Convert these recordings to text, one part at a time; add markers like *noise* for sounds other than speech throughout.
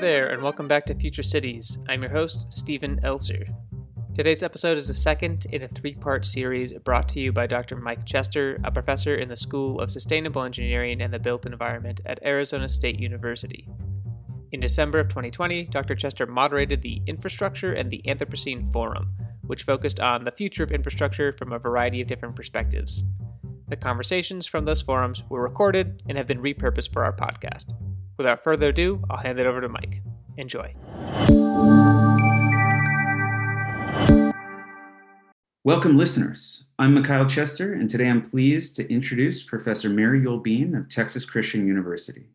There, and welcome back to Future Cities. I'm your host, Stephen Elser. Today's episode is the second in a three part series brought to you by Dr. Mike Chester, a professor in the School of Sustainable Engineering and the Built Environment at Arizona State University. In December of 2020, Dr. Chester moderated the Infrastructure and the Anthropocene Forum, which focused on the future of infrastructure from a variety of different perspectives. The conversations from those forums were recorded and have been repurposed for our podcast. Without further ado, I'll hand it over to Mike. Enjoy. Welcome, listeners. I'm Mikhail Chester, and today I'm pleased to introduce Professor Mary Uhl-Bien of Texas Christian University.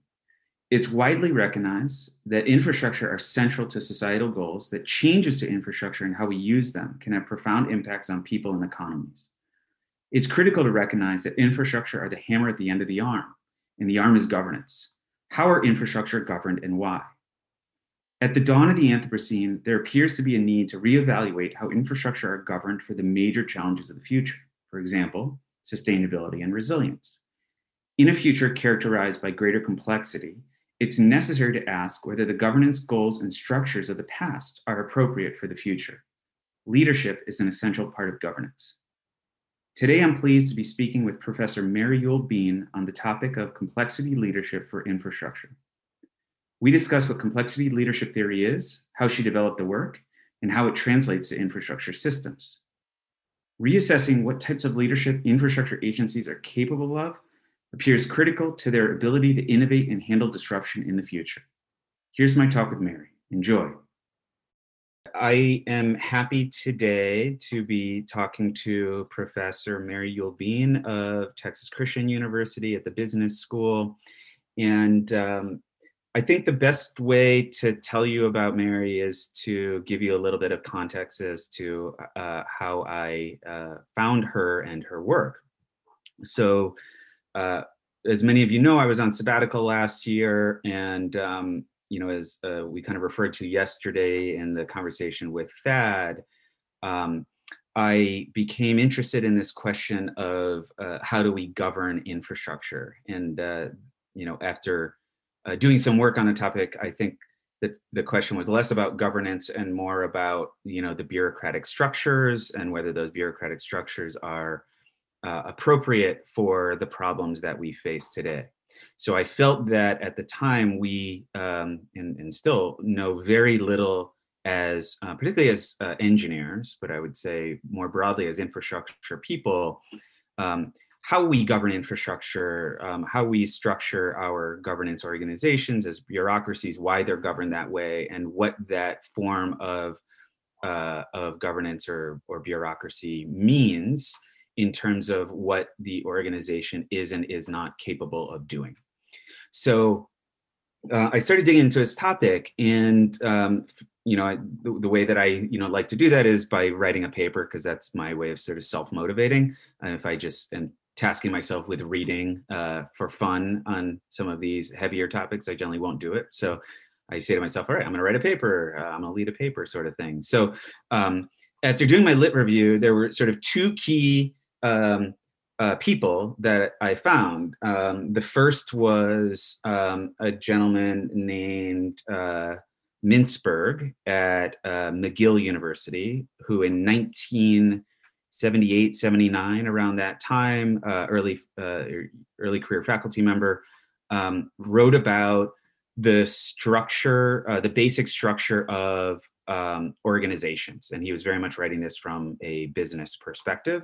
It's widely recognized that infrastructure are central to societal goals, that changes to infrastructure and how we use them can have profound impacts on people and economies. It's critical to recognize that infrastructure are the hammer at the end of the arm, and the arm is governance. How are infrastructure governed and why? At the dawn of the Anthropocene, there appears to be a need to reevaluate how infrastructure are governed for the major challenges of the future. For example, sustainability and resilience. In a future characterized by greater complexity, it's necessary to ask whether the governance goals and structures of the past are appropriate for the future. Leadership is an essential part of governance. Today, I'm pleased to be speaking with Professor Mary Uhl-Bien on the topic of complexity leadership for infrastructure. We discuss what complexity leadership theory is, how she developed the work, and how it translates to infrastructure systems. Reassessing what types of leadership infrastructure agencies are capable of appears critical to their ability to innovate and handle disruption in the future. Here's my talk with Mary. Enjoy. I am happy today to be talking to Professor Mary Uhl-Bien of Texas Christian University at the Business School. And um, I think the best way to tell you about Mary is to give you a little bit of context as to uh, how I uh, found her and her work. So, uh, as many of you know, I was on sabbatical last year, and um, you know, as uh, we kind of referred to yesterday in the conversation with Thad, um, I became interested in this question of uh, how do we govern infrastructure, and uh, you know, after uh, doing some work on the topic, I think that the question was less about governance and more about you know the bureaucratic structures and whether those bureaucratic structures are uh, appropriate for the problems that we face today. So I felt that at the time we, um, and, and, still know very little as, uh, particularly as uh, engineers, but I would say more broadly as infrastructure people, um, how we govern infrastructure, um, how we structure our governance organizations as bureaucracies, why they're governed that way, and what that form of uh, of governance or, or bureaucracy means in terms of what the organization is and is not capable of doing. So uh, I started digging into this topic, and um, you know, I, the, the, way that I you know like to do that is by writing a paper because that's my way of sort of self motivating. And if I just am tasking myself with reading uh, for fun on some of these heavier topics, I generally won't do it. So I say to myself, all right, I'm going to write a paper. Uh, I'm going to lead a paper, sort of thing. So um, after doing my lit review, there were sort of two key um, uh, people that I found. Um, the first was um, a gentleman named uh, Mintzberg at uh, McGill University, who in 1978, 79, around that time, uh, early uh, early career faculty member, um, wrote about the structure, uh, the basic structure of um, organizations, and he was very much writing this from a business perspective.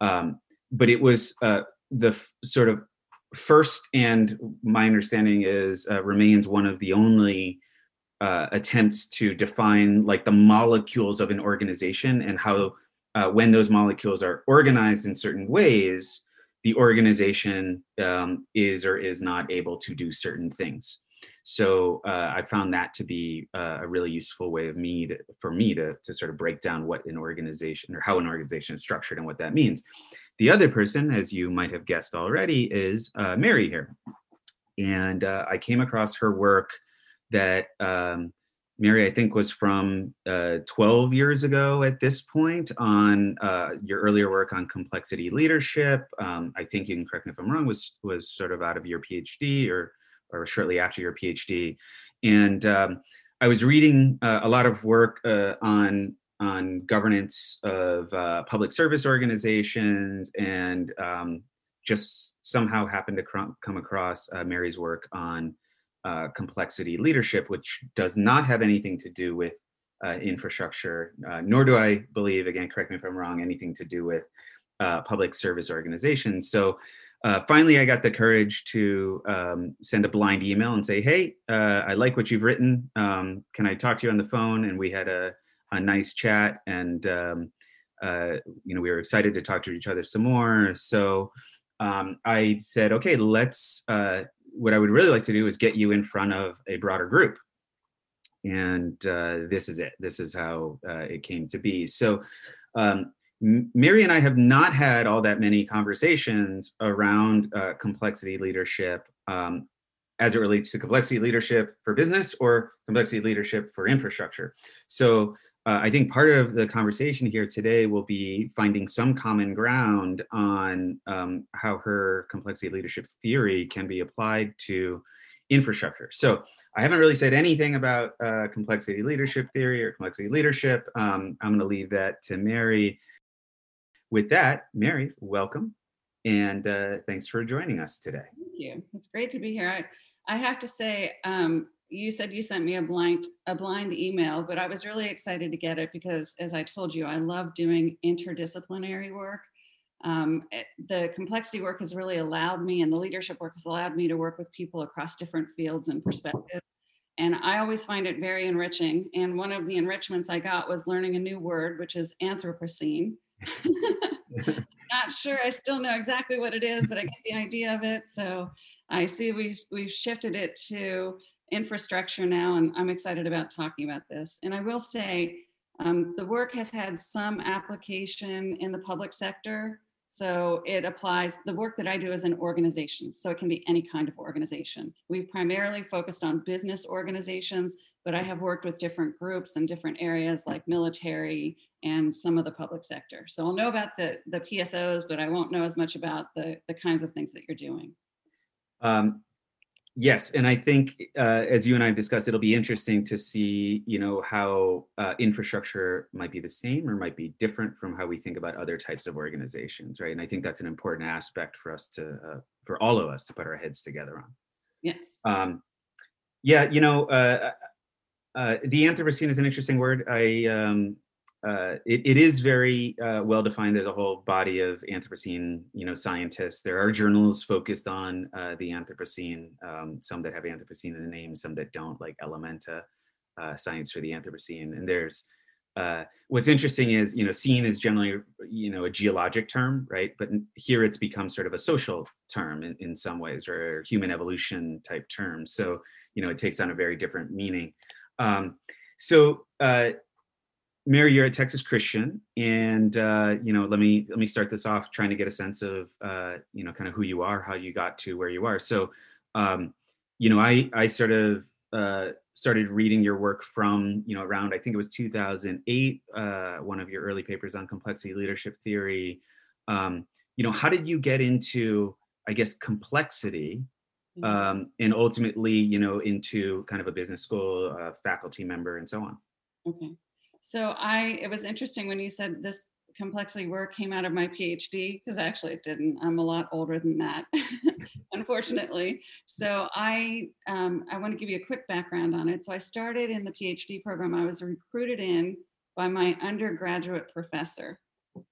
Um, but it was uh, the f- sort of first and my understanding is uh, remains one of the only uh, attempts to define like the molecules of an organization and how uh, when those molecules are organized in certain ways the organization um, is or is not able to do certain things so uh, i found that to be uh, a really useful way of me to, for me to, to sort of break down what an organization or how an organization is structured and what that means the other person, as you might have guessed already, is uh, Mary here. And uh, I came across her work that um, Mary, I think, was from uh, 12 years ago at this point on uh, your earlier work on complexity leadership. Um, I think you can correct me if I'm wrong, was, was sort of out of your PhD or or shortly after your PhD. And um, I was reading uh, a lot of work uh, on on governance of uh, public service organizations and um, just somehow happened to cr- come across uh, Mary's work on uh, complexity leadership, which does not have anything to do with uh, infrastructure, nor do I believe, again, correct me if I'm wrong, anything to do with public service organizations. So uh, finally, I got the courage to um, send a blind email and say, hey, I like what you've written. Um, can I talk to you on the phone? And we had a a nice chat and um, uh, you know we were excited to talk to each other some more so um, i said okay let's uh, what i would really like to do is get you in front of a broader group and uh, this is it this is how uh, it came to be so um, mary and i have not had all that many conversations around uh, complexity leadership um, as it relates to complexity leadership for business or complexity leadership for infrastructure so uh, I think part of the conversation here today will be finding some common ground on um, how her complexity leadership theory can be applied to infrastructure. So I haven't really said anything about uh, complexity leadership theory or complexity leadership. Um, I'm going to leave that to Mary. With that, Mary, welcome. And uh, thanks for joining us today. Thank you. It's great to be here. I, I have to say, um, you said you sent me a blind a blind email but i was really excited to get it because as i told you i love doing interdisciplinary work um, it, the complexity work has really allowed me and the leadership work has allowed me to work with people across different fields and perspectives and i always find it very enriching and one of the enrichments i got was learning a new word which is anthropocene *laughs* not sure i still know exactly what it is but i get the idea of it so i see we've, we've shifted it to infrastructure now, and I'm excited about talking about this. And I will say, um, the work has had some application in the public sector. So it applies, the work that I do is in organizations. So it can be any kind of organization. We've primarily focused on business organizations, but I have worked with different groups in different areas like military and some of the public sector. So I'll know about the, the PSOs, but I won't know as much about the, the kinds of things that you're doing. Um, Yes, and I think uh, as you and I have discussed, it'll be interesting to see, you know, how uh, infrastructure might be the same or might be different from how we think about other types of organizations, right? And I think that's an important aspect for us to, uh, for all of us to put our heads together on. Yes. Um, yeah, you know, uh, uh, uh, the Anthropocene is an interesting word. I um, uh, it, it is very uh, well defined. There's a whole body of Anthropocene, you know, scientists. There are journals focused on uh, the Anthropocene. Um, some that have Anthropocene in the name, some that don't, like Elementa, uh, Science for the Anthropocene. And there's uh, what's interesting is, you know, scene is generally, you know, a geologic term, right? But here it's become sort of a social term in, in some ways, or human evolution type term. So, you know, it takes on a very different meaning. Um, so Mary, you're at Texas Christian, and uh, you know, let me let me start this off trying to get a sense of uh, you know kind of who you are, how you got to where you are. So, um, you know, I I sort of uh, started reading your work from you know around I think it was 2008, uh, one of your early papers on complexity leadership theory. Um, you know, how did you get into I guess complexity, mm-hmm. um, and ultimately you know into kind of a business school, uh, faculty member, and so on. Okay. So I, it was interesting when you said this complexity work came out of my PhD because actually it didn't. I'm a lot older than that, *laughs* unfortunately. So I, um, I want to give you a quick background on it. So I started in the PhD program. I was recruited in by my undergraduate professor.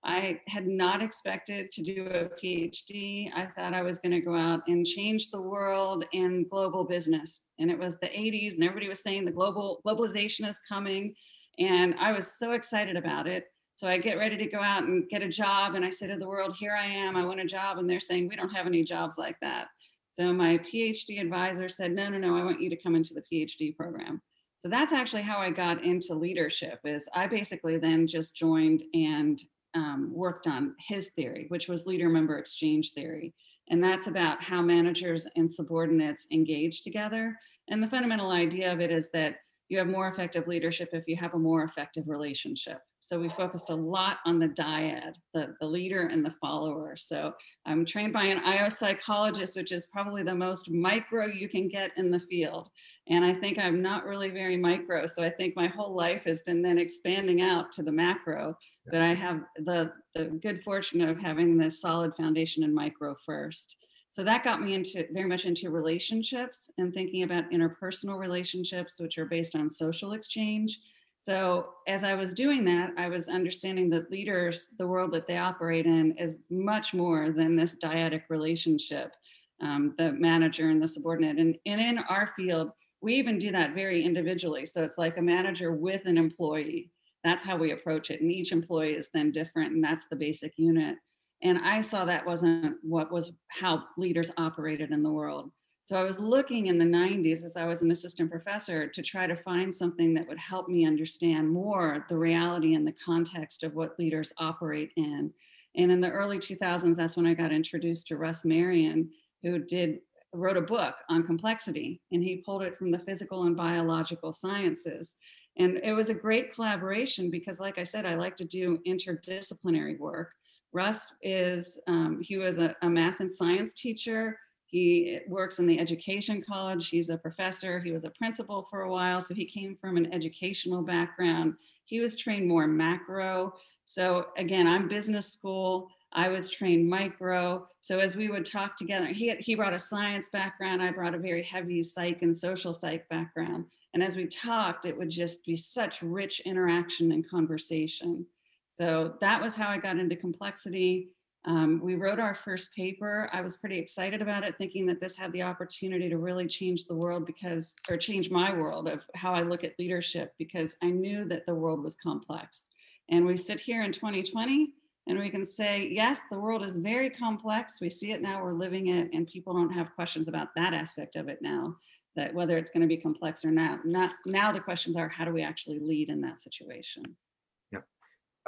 I had not expected to do a PhD. I thought I was going to go out and change the world in global business. And it was the 80s, and everybody was saying the global globalization is coming and I was so excited about it. So I get ready to go out and get a job. And I say to the world, here I am, I want a job. And they're saying, we don't have any jobs like that. So my PhD advisor said, no, no, no, I want you to come into the PhD program. So that's actually how I got into leadership is I basically then just joined and um, worked on his theory, which was leader member exchange theory. And that's about how managers and subordinates engage together. And the fundamental idea of it is that you have more effective leadership if you have a more effective relationship. So we focused a lot on the dyad, the, the leader and the follower. So I'm trained by an IO psychologist, which is probably the most micro you can get in the field. And I think I'm not really very micro. So I think my whole life has been then expanding out to the macro. But I have the, the good fortune of having this solid foundation in micro first. So that got me into very much into relationships and thinking about interpersonal relationships, which are based on social exchange so as I was doing that, I was understanding that leaders, the world that they operate in, is much more than this dyadic relationship, um, the manager and the subordinate. And, and in our field, we even do that very individually. So it's like a manager with an employee. That's how we approach it. And each employee is then different, and that's the basic unit. And I saw that wasn't what was how leaders operated in the world. So I was looking in the 90s as I was an assistant professor to try to find something that would help me understand more the reality and the context of what leaders operate in. And in the early 2000s, that's when I got introduced to Russ Marion, who did wrote a book on complexity, and he pulled it from the physical and biological sciences. And it was a great collaboration because, like I said, I like to do interdisciplinary work. Russ is, um, he was a, a math and science teacher he works in the education college. He's a professor. He was a principal for a while. So he came from an educational background. He was trained more macro. So again, I'm business school. I was trained micro. So as we would talk together, he, he brought a science background. I brought a very heavy psych and social psych background. And as we talked, it would just be such rich interaction and conversation. So that was how I got into complexity. Um, we wrote our first paper. I was pretty excited about it, thinking that this had the opportunity to really change the world because, or change my world of how I look at leadership, because I knew that the world was complex. And we sit here in 2020 and we can say, yes, the world is very complex. We see it now, we're living it, and people don't have questions about that aspect of it now, that whether it's going to be complex or not. Not now the questions are how do we actually lead in that situation?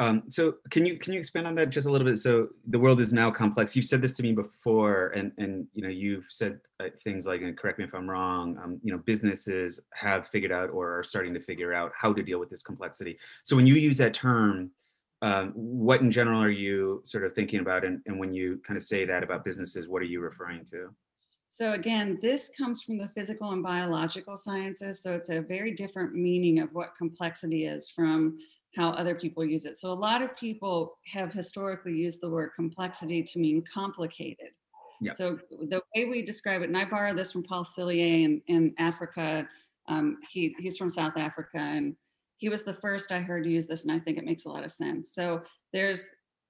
Um, so can you can you expand on that just a little bit? So the world is now complex. You've said this to me before, and and you know you've said uh, things like, and correct me if I'm wrong. Um, you know, businesses have figured out or are starting to figure out how to deal with this complexity. So when you use that term, um, what in general are you sort of thinking about? And, and when you kind of say that about businesses, what are you referring to? So again, this comes from the physical and biological sciences. So it's a very different meaning of what complexity is from how other people use it. So a lot of people have historically used the word complexity to mean complicated. Yeah. So the way we describe it, and I borrow this from Paul Cillier in, in Africa. Um, he, he's from South Africa, and he was the first I heard use this, and I think it makes a lot of sense. So there's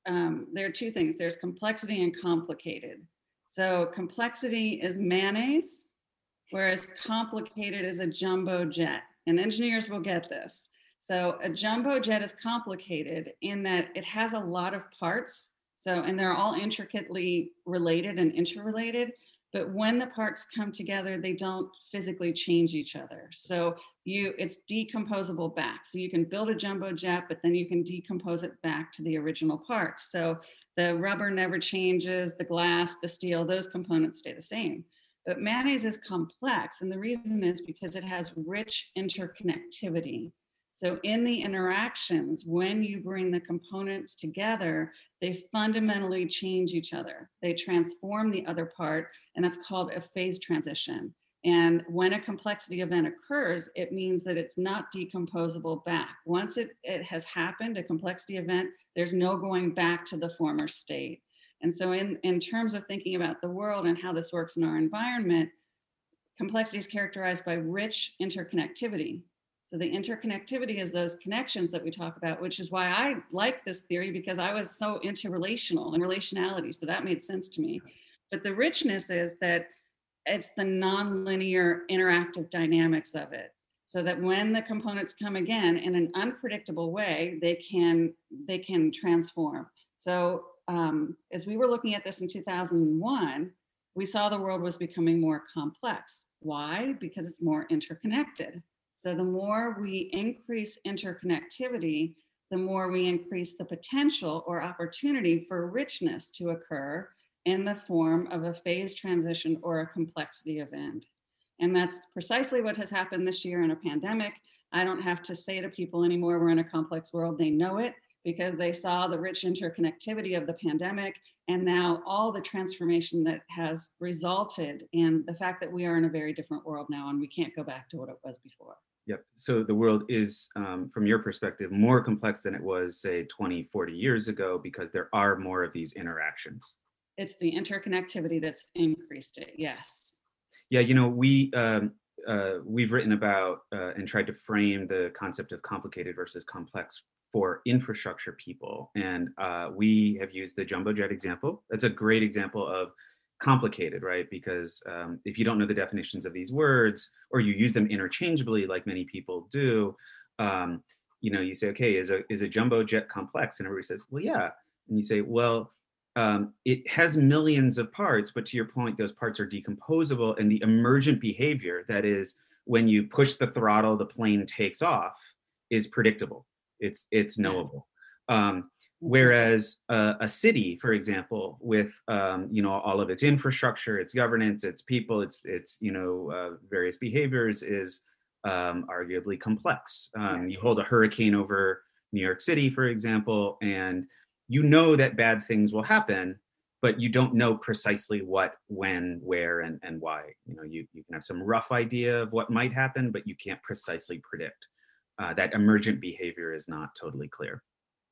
um, there are two things. There's complexity and complicated. So complexity is mayonnaise, whereas complicated is a jumbo jet. And engineers will get this. So a jumbo jet is complicated in that it has a lot of parts. So, and they're all intricately related and interrelated. But when the parts come together, they don't physically change each other. So you, it's decomposable back. So you can build a jumbo jet, but then you can decompose it back to the original parts. So the rubber never changes, the glass, the steel, those components stay the same. But mayonnaise is complex, and the reason is because it has rich interconnectivity. So, in the interactions, when you bring the components together, they fundamentally change each other. They transform the other part, and that's called a phase transition. And when a complexity event occurs, it means that it's not decomposable back. Once it, it has happened, a complexity event, there's no going back to the former state. And so, in, in terms of thinking about the world and how this works in our environment, complexity is characterized by rich interconnectivity. So the interconnectivity is those connections that we talk about, which is why I like this theory because I was so into relational and relationality. So that made sense to me. But the richness is that it's the nonlinear interactive dynamics of it. So that when the components come again in an unpredictable way, they can they can transform. So um, as we were looking at this in 2001, we saw the world was becoming more complex. Why? Because it's more interconnected. So the more we increase interconnectivity, the more we increase the potential or opportunity for richness to occur in the form of a phase transition or a complexity event. And that's precisely what has happened this year in a pandemic. I don't have to say to people anymore, we're in a complex world. They know it because they saw the rich interconnectivity of the pandemic and now all the transformation that has resulted in the fact that we are in a very different world now and we can't go back to what it was before. Yep. So the world is, um, from your perspective, more complex than it was, say, 20, 40 years ago, because there are more of these interactions. It's the interconnectivity that's increased it. Yes. Yeah. You know, we, um, uh, we've written about uh, and tried to frame the concept of complicated versus complex for infrastructure people. And uh, we have used the jumbo jet example. That's a great example of complicated, right? Because um, if you don't know the definitions of these words or you use them interchangeably, like many people do, um, you know, you say, okay, is a is a jumbo jet complex? And everybody says, well, yeah. And you say, well, um, it has millions of parts, but to your point, those parts are decomposable, and the emergent behavior that is when you push the throttle, the plane takes off, is predictable. It's it's knowable. Um, Whereas uh, a city, for example, with um, you know all of its infrastructure, its governance, its people, its its you know uh, various behaviors is um, arguably complex. Um, you hold a hurricane over New York City, for example, and you know that bad things will happen, but you don't know precisely what, when, where, and and why. You know, you you can have some rough idea of what might happen, but you can't precisely predict. Uh, that emergent behavior is not totally clear.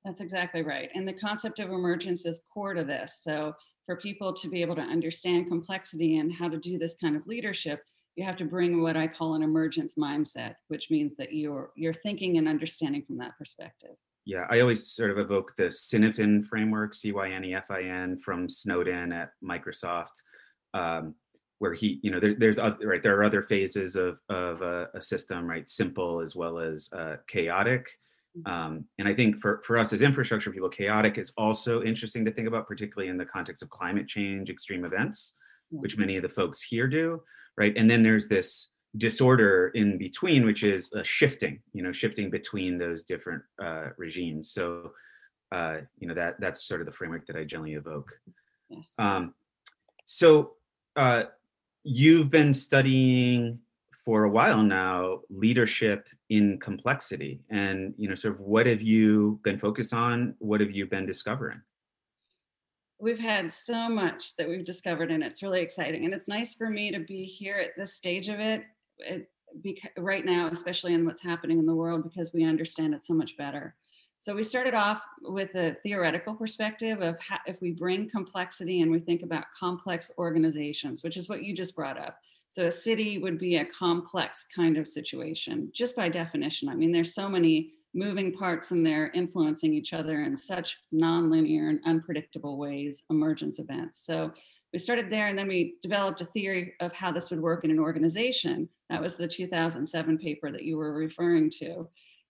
That's exactly right. And the concept of emergence is core to this. So, for people to be able to understand complexity and how to do this kind of leadership, you have to bring what I call an emergence mindset, which means that you're you're thinking and understanding from that perspective. Yeah, I always sort of evoke the Cynefin framework, C-Y-N-E-F-I-N, from Snowden at Microsoft, um, where he, you know, there, there's other, right. There are other phases of of a, a system, right? Simple as well as uh, chaotic. Um, and I think for, for us as infrastructure people, chaotic is also interesting to think about, particularly in the context of climate change, extreme events, yes. which many of the folks here do, right? And then there's this disorder in between, which is a shifting, you know, shifting between those different uh, regimes. So, uh, you know, that that's sort of the framework that I generally evoke. Yes. Um, so, uh, you've been studying for a while now leadership in complexity. And you know sort of what have you been focused on? What have you been discovering? We've had so much that we've discovered and it's really exciting. And it's nice for me to be here at this stage of it, it right now especially in what's happening in the world because we understand it so much better. So we started off with a theoretical perspective of how, if we bring complexity and we think about complex organizations which is what you just brought up so a city would be a complex kind of situation, just by definition. I mean, there's so many moving parts and they're influencing each other in such nonlinear and unpredictable ways, emergence events. So we started there and then we developed a theory of how this would work in an organization. That was the 2007 paper that you were referring to.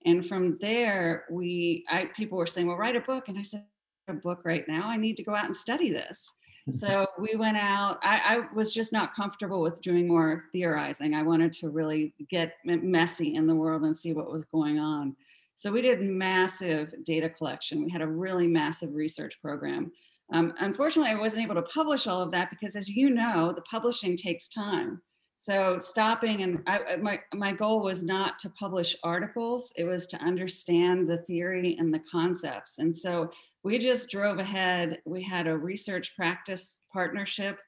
And from there, we I, people were saying, well, write a book. And I said, a book right now. I need to go out and study this so we went out. I, I, was just not comfortable with doing more theorizing. I wanted to really get messy in the world and see what was going on. So we did massive data collection. We had a really massive research program. Um, unfortunately, I wasn't able to publish all of that because, as you know, the publishing takes time. So stopping and I, my my goal was not to publish articles; it was to understand the theory and the concepts. And so we just drove ahead. We had a research practice partnership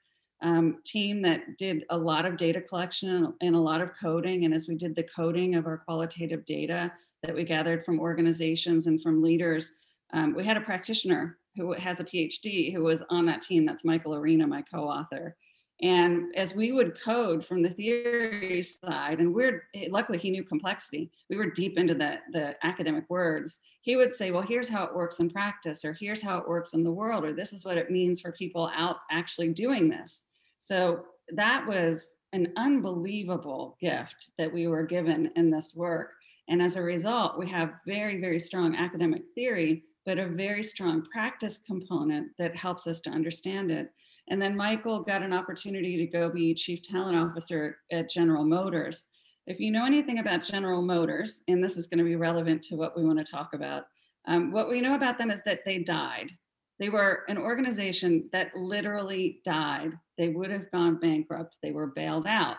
um, team that did a lot of data collection and a lot of coding. And as we did the coding of our qualitative data that we gathered from organizations and from leaders, um, we had a practitioner who has a PhD who was on that team. That's Michael Arena, my co author. And as we would code from the theory side, and we're eh, luckily he knew complexity, we were deep into the, the academic words. He would say, Well, here's how it works in practice, or here's how it works in the world, or this is what it means for people out actually doing this. So that was an unbelievable gift that we were given in this work. And as a result, we have very, very strong academic theory, but a very strong practice component that helps us to understand it. And then Michael got an opportunity to go be chief talent officer at General Motors. If you know anything about General Motors, and this is going to be relevant to what we want to talk about, um, what we know about them is that they died. They were an organization that literally died. They would have gone bankrupt. They were bailed out.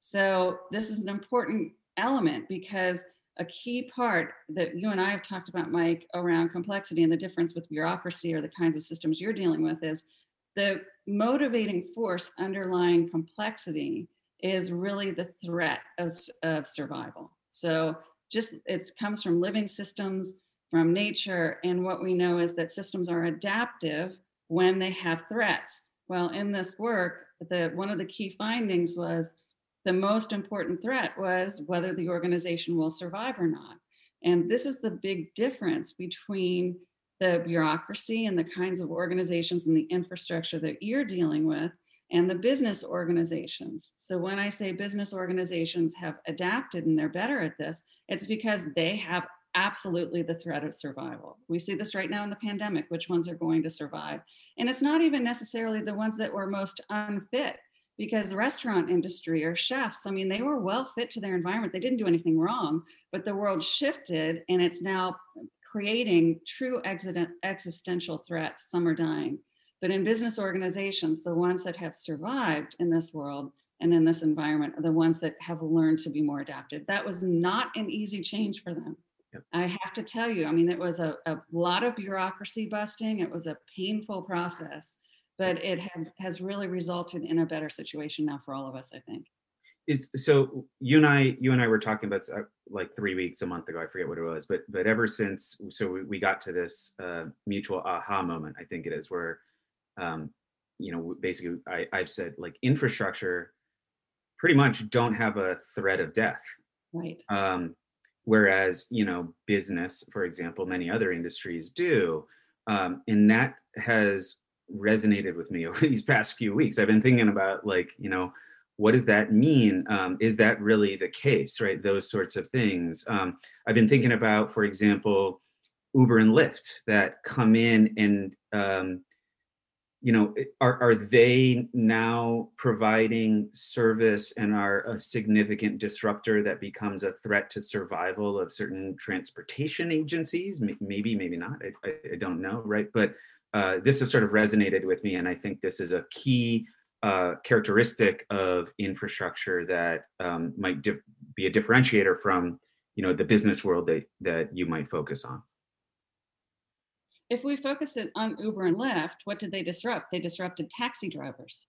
So this is an important element because a key part that you and I have talked about, Mike, around complexity and the difference with bureaucracy or the kinds of systems you're dealing with is the motivating force underlying complexity is really the threat of, of survival. So just it comes from living systems, from nature, and what we know is that systems are adaptive when they have threats. Well, in this work, the one of the key findings was the most important threat was whether the organization will survive or not. And this is the big difference between the bureaucracy and the kinds of organizations and the infrastructure that you're dealing with and the business organizations. So when I say business organizations have adapted and they're better at this, it's because they have absolutely the threat of survival. We see this right now in the pandemic, which ones are going to survive. And it's not even necessarily the ones that were most unfit because the restaurant industry or chefs, I mean, they were well fit to their environment. They didn't do anything wrong, but the world shifted and it's now creating true existential threats. Some are dying. But in business organizations, the ones that have survived in this world and in this environment are the ones that have learned to be more adaptive. That was not an easy change for them. Yep. I have to tell you, I mean, it was a, a lot of bureaucracy busting. It was a painful process but it have, has really resulted in a better situation now for all of us i think is so you and i you and i were talking about uh, like three weeks a month ago i forget what it was but but ever since so we, we got to this uh, mutual aha moment i think it is where um you know basically I, i've said like infrastructure pretty much don't have a threat of death right um whereas you know business for example many other industries do um, and that has resonated with me *laughs* over these past few weeks. I've been thinking about like, you know, what does that mean? Um, is that really the case, right? Those sorts of things. Um, I've been thinking about, for example, Uber and Lyft that come in and, um, you know, are, are they now providing service and are a significant disruptor that becomes a threat to survival of certain transportation agencies? Maybe, maybe not. I, I, don't know, right? But uh, this has sort of resonated with me, and I think this is a key uh, characteristic of infrastructure that um, might di- be a differentiator from you know the business world that that you might focus on. If we focus it on Uber and Lyft, what did they disrupt? They disrupted taxi drivers.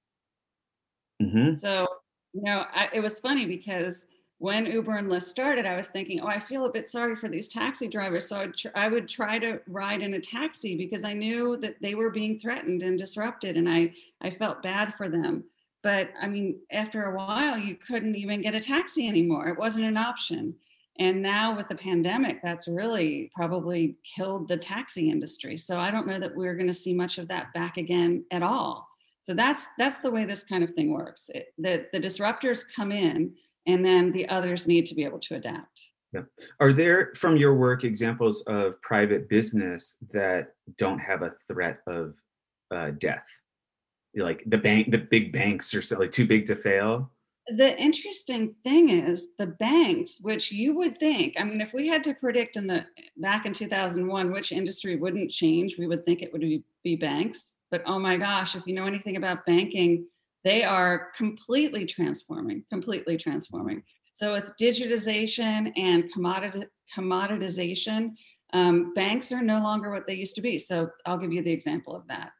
Mm-hmm. So you know, I, it was funny because when Uber and Lyft started, I was thinking, oh, I feel a bit sorry for these taxi drivers. So I'd tr- I would try to ride in a taxi because I knew that they were being threatened and disrupted, and I I felt bad for them. But I mean, after a while, you couldn't even get a taxi anymore. It wasn't an option. And now with the pandemic, that's really probably killed the taxi industry. So I don't know that we're going to see much of that back again at all. So that's that's the way this kind of thing works. It, the the disruptors come in and then the others need to be able to adapt. Yeah. Are there, from your work, examples of private business that don't have a threat of uh, death? Like the bank, the big banks are so, like too big to fail. The interesting thing is the banks, which you would think, I mean, if we had to predict in the back in 2001 which industry wouldn't change, we would think it would be, be banks. But oh my gosh, if you know anything about banking, they are completely transforming, completely transforming. So it's digitization and commodity, commoditization. Um, banks are no longer what they used to be. So I'll give you the example of that.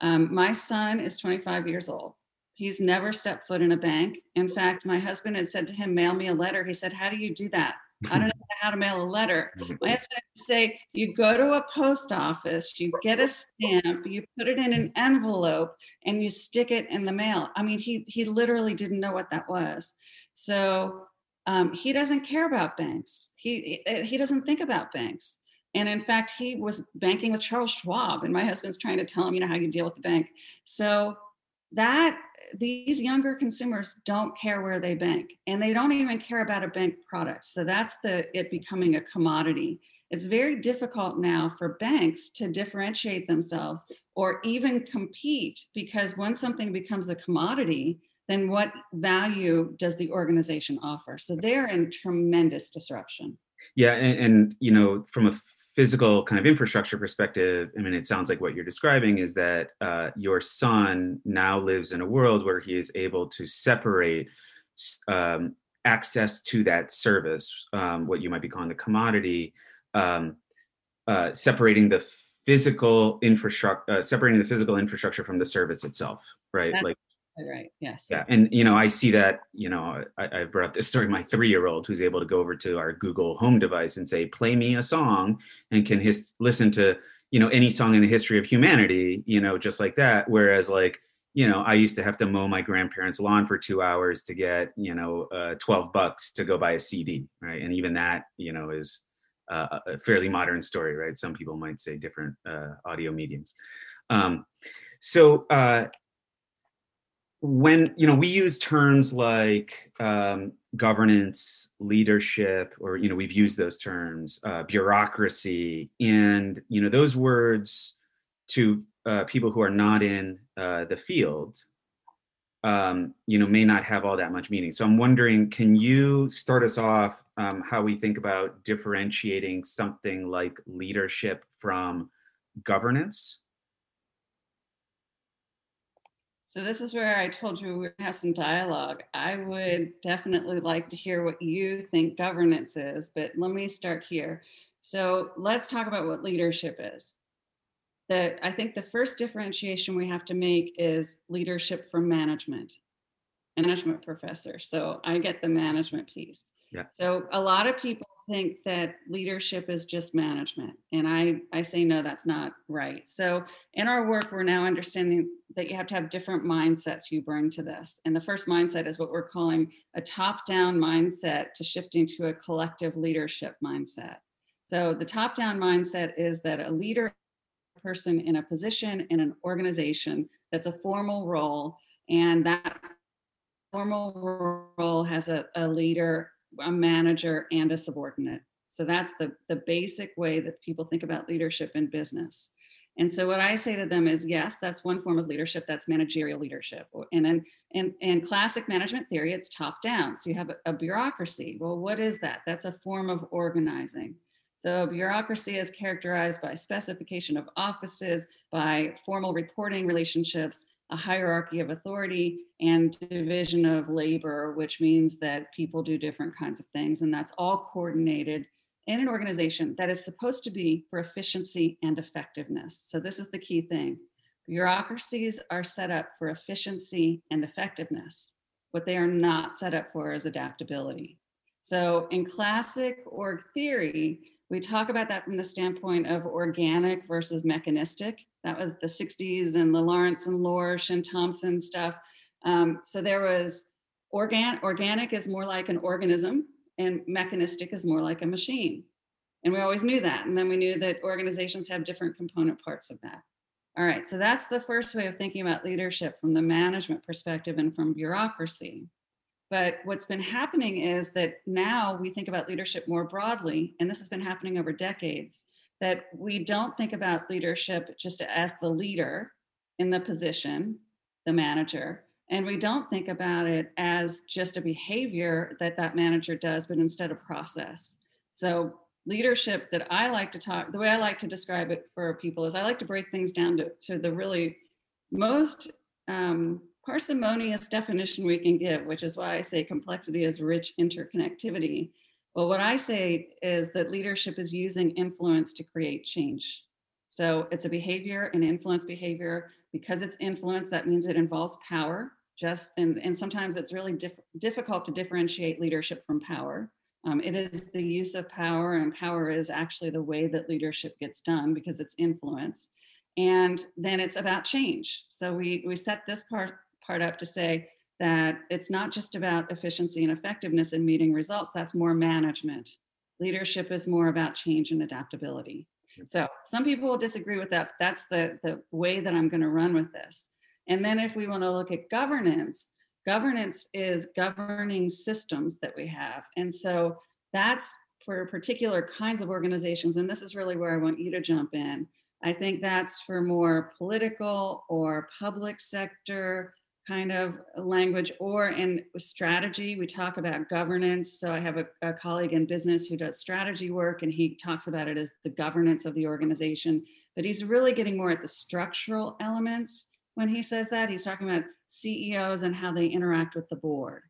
Um, my son is 25 years old. He's never stepped foot in a bank. In fact, my husband had said to him, Mail me a letter. He said, How do you do that? I don't *laughs* know how to mail a letter. My husband to say, you go to a post office, you get a stamp, you put it in an envelope, and you stick it in the mail. I mean, he he literally didn't know what that was. So um, he doesn't care about banks. He he doesn't think about banks. And in fact, he was banking with Charles Schwab, and my husband's trying to tell him, you know, how you deal with the bank. So that these younger consumers don't care where they bank and they don't even care about a bank product. So that's the it becoming a commodity. It's very difficult now for banks to differentiate themselves or even compete because when something becomes a commodity then what value does the organization offer? So they're in tremendous disruption. Yeah and, and you know from a physical kind of infrastructure perspective, I mean, it sounds like what you're describing is that uh, your son now lives in a world where he is able to separate um, access to that service, um, what you might be calling the commodity, um, uh, separating the physical infrastructure, uh, separating the physical infrastructure from the service itself, right? That's like right. Yes. yeah, and you know, I see that. You know, I, I brought this story. My three-year-old, who's able to go over to our Google Home device and say, "Play me a song," and can his, listen to you know any song in the history of humanity. You know, just like that. Whereas, like, you know, I used to have to mow my grandparents' lawn for two hours to get you know uh, twelve bucks to go buy a CD, right? And even that, you know, is uh, a fairly modern story, right? Some people might say different uh, audio mediums. Um, so uh, when you know we use terms like um, governance leadership or you know we've used those terms uh, bureaucracy and you know those words to uh, people who are not in uh, the field um, you know may not have all that much meaning. So i'm wondering can you start us off um, how we think about differentiating something like leadership from governance So this is where I told you we have some dialogue. I would definitely like to hear what you think governance is, but let me start here. So let's talk about what leadership is. The, I think the first differentiation we have to make is leadership from management, management professor. So I get the management piece. Yeah. So a lot of people think that leadership is just management. And I, I say, no, that's not right. So in our work, we're now understanding that you have to have different mindsets you bring to this. And the first mindset is what we're calling a top down mindset to shifting to a collective leadership mindset. So the top down mindset is that a leader person in a position in an organization that's a formal role and that formal role has a, a leader a manager and a subordinate. So that's the, the basic way that people think about leadership in business. And so what I say to them is, yes, that's one form of leadership. That's managerial leadership. And in, in, in classic management theory, it's top down. So you have a, a bureaucracy. Well, what is that? That's a form of organizing. So bureaucracy is characterized by specification of offices, by formal reporting relationships, a hierarchy of authority and division of labor, which means that people do different kinds of things. And that's all coordinated in an organization that is supposed to be for efficiency and effectiveness. So, this is the key thing. Bureaucracies are set up for efficiency and effectiveness. What they are not set up for is adaptability. So, in classic org theory, we talk about that from the standpoint of organic versus mechanistic. That was the 60s and the Lawrence and Lorsch and Thompson stuff. Um, so there was organ organic is more like an organism and mechanistic is more like a machine. And we always knew that. And then we knew that organizations have different component parts of that. All right, so that's the first way of thinking about leadership from the management perspective and from bureaucracy. But what's been happening is that now we think about leadership more broadly, and this has been happening over decades, that we don't think about leadership just as the leader in the position, the manager, and we don't think about it as just a behavior that that manager does, but instead a process. So leadership that I like to talk, the way I like to describe it for people is I like to break things down to, to the really most um, parsimonious definition we can give, which is why I say complexity is rich interconnectivity. Well, what I say is that leadership is using influence to create change. So it's a behavior, an influence behavior. Because it's influence, that means it involves power. Just and, and sometimes it's really diff- difficult to differentiate leadership from power. Um, it is the use of power, and power is actually the way that leadership gets done because it's influence. And then it's about change. So we we set this part part up to say that it's not just about efficiency and effectiveness in meeting results, that's more management. Leadership is more about change and adaptability. So some people will disagree with that. that's the, the way that I'm going to run with this. And then if we want to look at governance, governance is governing systems that we have. And so that's for particular kinds of organizations. And this is really where I want you to jump in. I think that's for more political or public sector kind of language or in strategy. We talk about governance. So i have a, a, colleague in business who does strategy work and he talks about it as the governance of the organization but he's really getting more at the structural elements when he says that. He's talking about ceos and how they interact with the board.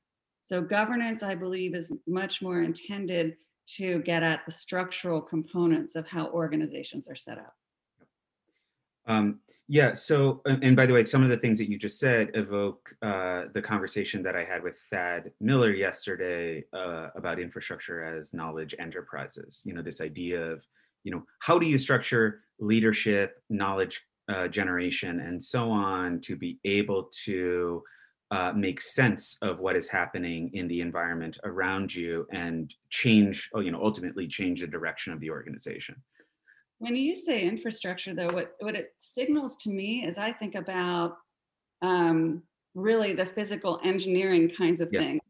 So governance, I believe, is much more intended to get at the structural components of how organizations are set up. Um, yeah. So, and by the way, some of the things that you just said evoke uh, the conversation that I had with Thad Miller yesterday uh, about infrastructure as knowledge enterprises. You know, this idea of, you know, how do you structure leadership, knowledge uh, generation, and so on to be able to uh, make sense of what is happening in the environment around you and change, oh, you know, ultimately change the direction of the organization. When you say infrastructure, though, what, what it signals to me is I think about um, really the physical engineering kinds of yeah. things.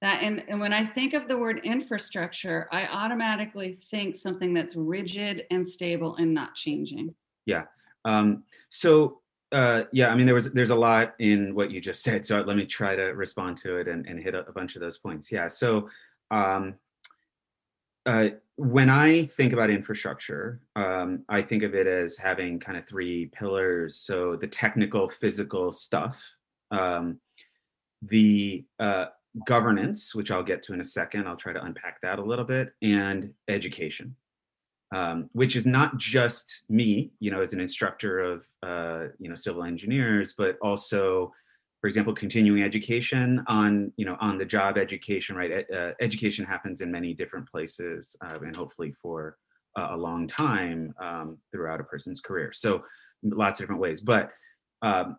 That and, and when I think of the word infrastructure, I automatically think something that's rigid and stable and not changing. Yeah. Um, so uh, yeah, I mean, there was there's a lot in what you just said, so let me try to respond to it and, and hit a, a bunch of those points. Yeah, so um, uh, when I think about infrastructure, um, I think of it as having kind of three pillars. So the technical, physical stuff, um, the uh, governance, which I'll get to in a second. I'll try to unpack that a little bit, and education um, which is not just me, you know, as an instructor of, uh, you know, civil engineers, but also, for example, continuing education on, you know, on the job education, right? Uh, education happens in many different places uh, and hopefully for a long time um, throughout a person's career. So lots of different ways, but, um,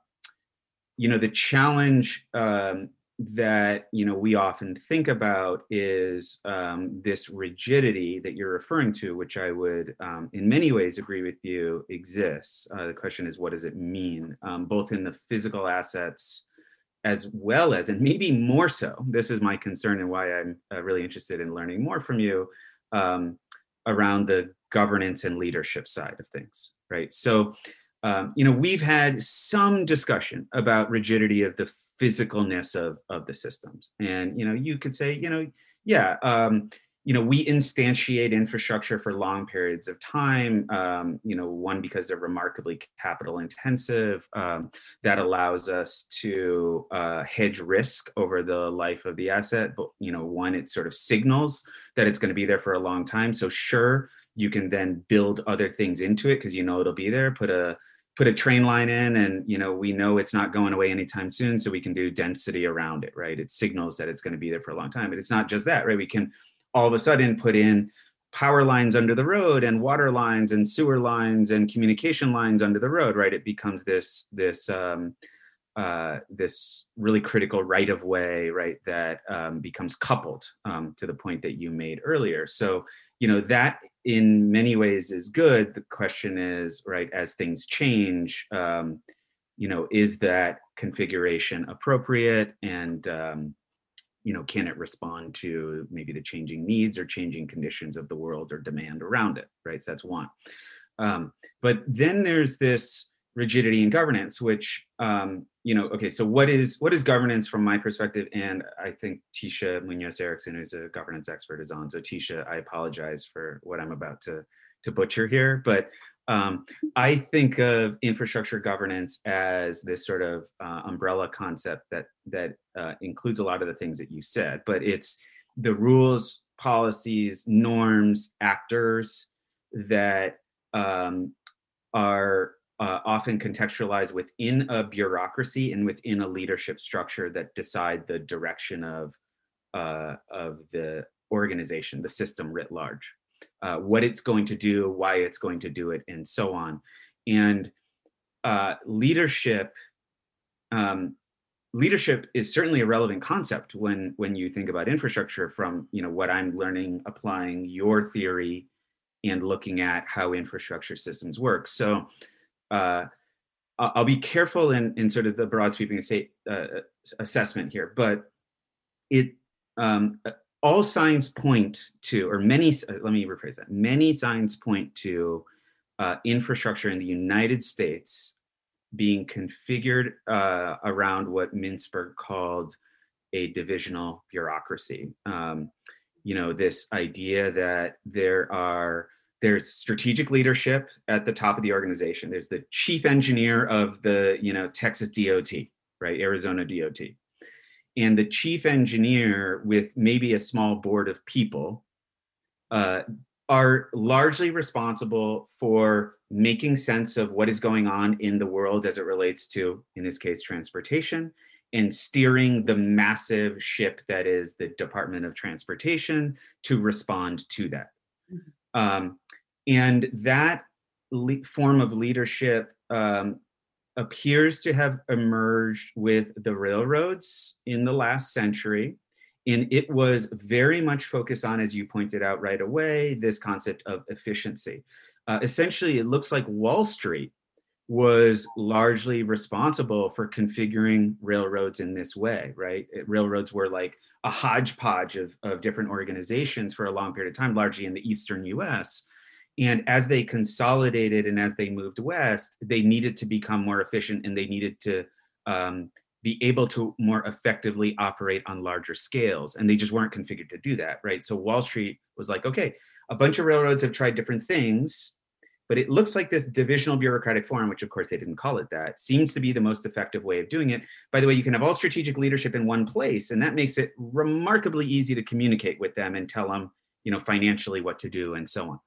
you know, the challenge um, that you know we often think about is um, this rigidity that you're referring to, which I would, um, in many ways, agree with you exists. Uh, the question is, what does it mean, um, both in the physical assets as well as, and maybe more so. This is my concern and why I'm uh, really interested in learning more from you um, around the governance and leadership side of things, right? So. Um, you know, we've had some discussion about rigidity of the physicalness of of the systems. And you know you could say you know yeah um, you know we instantiate infrastructure for long periods of time um, you know one because they're remarkably capital intensive um, that allows us to uh, hedge risk over the life of the asset. But you know one it sort of signals that it's going to be there for a long time. So sure you can then build other things into it because you know it'll be there put a put a train line in and you know we know it's not going away anytime soon so we can do density around it right? It signals that it's going to be there for a long time but it's not just that right? We can all of a sudden put in power lines under the road and water lines and sewer lines and communication lines under the road right? It becomes this this um, uh, this really critical right of way right that um, becomes coupled um, to the point that you made earlier. So you know that in many ways is good. The question is right as things change um, you know is that configuration appropriate? And um, you know can it respond to maybe the changing needs or changing conditions of the world or demand around it right? So that's one. Um, but then there's this rigidity in governance which um, you know okay so what is what is governance from my perspective? And i think Tischa Muñoz-Erickson who's a governance expert is on. So Tischa i apologize for what i'm about to to butcher here but um, i think of infrastructure governance as this sort of uh, umbrella concept that that uh, includes a lot of the things that you said but it's the rules policies norms actors that um, are uh, often contextualized within a bureaucracy and within a leadership structure that decide the direction of uh, of the organization, the system writ large, uh, what it's going to do, why it's going to do it, and so on. And uh, leadership, um, leadership is certainly a relevant concept when when you think about infrastructure. From you know what I'm learning, applying your theory, and looking at how infrastructure systems work. So uh, I'll be careful in, in sort of the broad sweeping uh, assessment here, but it um, uh, all signs point to, or many, uh, let me rephrase that, many signs point to uh, infrastructure in the United States being configured uh, around what Mintzberg called a divisional bureaucracy. Um, you know, this idea that there are there's strategic leadership at the top of the organization. There's the chief engineer of the you know texas dot right? Arizona dot and the chief engineer with maybe a small board of people uh, are largely responsible for making sense of what is going on in the world as it relates to, in this case, transportation, and steering the massive ship that is the Department of Transportation to respond to that. Um, and that le- form of leadership um, appears to have emerged with the railroads in the last century. And it was very much focused on, as you pointed out right away, this concept of efficiency. Uh, essentially, it looks like Wall Street was largely responsible for configuring railroads in this way, right? It, railroads were like a hodgepodge of, of different organizations for a long period of time, largely in the Eastern US. And as they consolidated and as they moved west, they needed to become more efficient and they needed to um, be able to more effectively operate on larger scales. And they just weren't configured to do that, right? So Wall Street was like, okay, a bunch of railroads have tried different things but it looks like this divisional bureaucratic form, which of course they didn't call it that, seems to be the most effective way of doing it. By the way, you can have all strategic leadership in one place, and that makes it remarkably easy to communicate with them and tell them, you know, financially what to do and so on.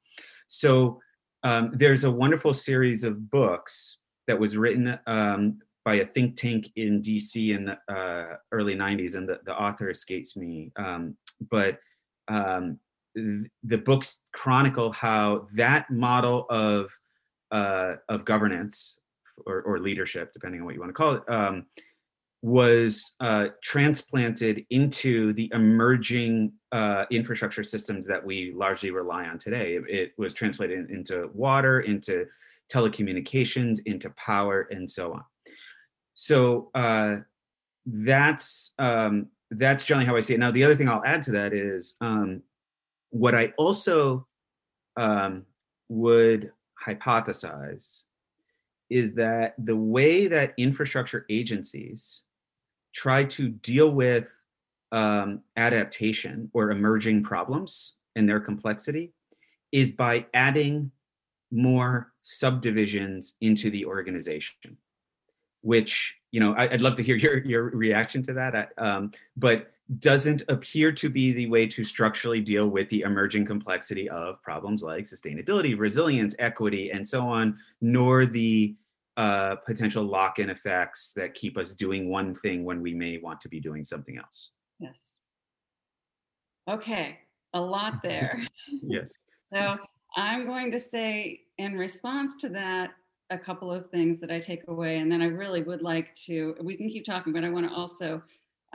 So um, there's a wonderful series of books that was written um, by a think tank in DC in the uh, early 90s, and the, the author escapes me. Um, but um, the books chronicle how that model of uh, of governance or, or, leadership, depending on what you want to call it, um, was uh, transplanted into the emerging uh, infrastructure systems that we largely rely on today. It, it was translated into water, into telecommunications, into power, and so on. So uh, that's um, that's generally how I see it. Now, the other thing I'll add to that is um, what I also um, would hypothesize is that the way that infrastructure agencies try to deal with um, adaptation or emerging problems and their complexity is by adding more subdivisions into the organization which you know I, would love to hear your your reaction to that. Um, but doesn't appear to be the way to structurally deal with the emerging complexity of problems like sustainability, resilience, equity, and so on, nor the uh, potential lock in effects that keep us doing one thing when we may want to be doing something else. Yes. Okay, a lot *laughs* there. yes. So I'm going to say, in response to that, a couple of things that I take away, and then I really would like to, we can keep talking, but I want to also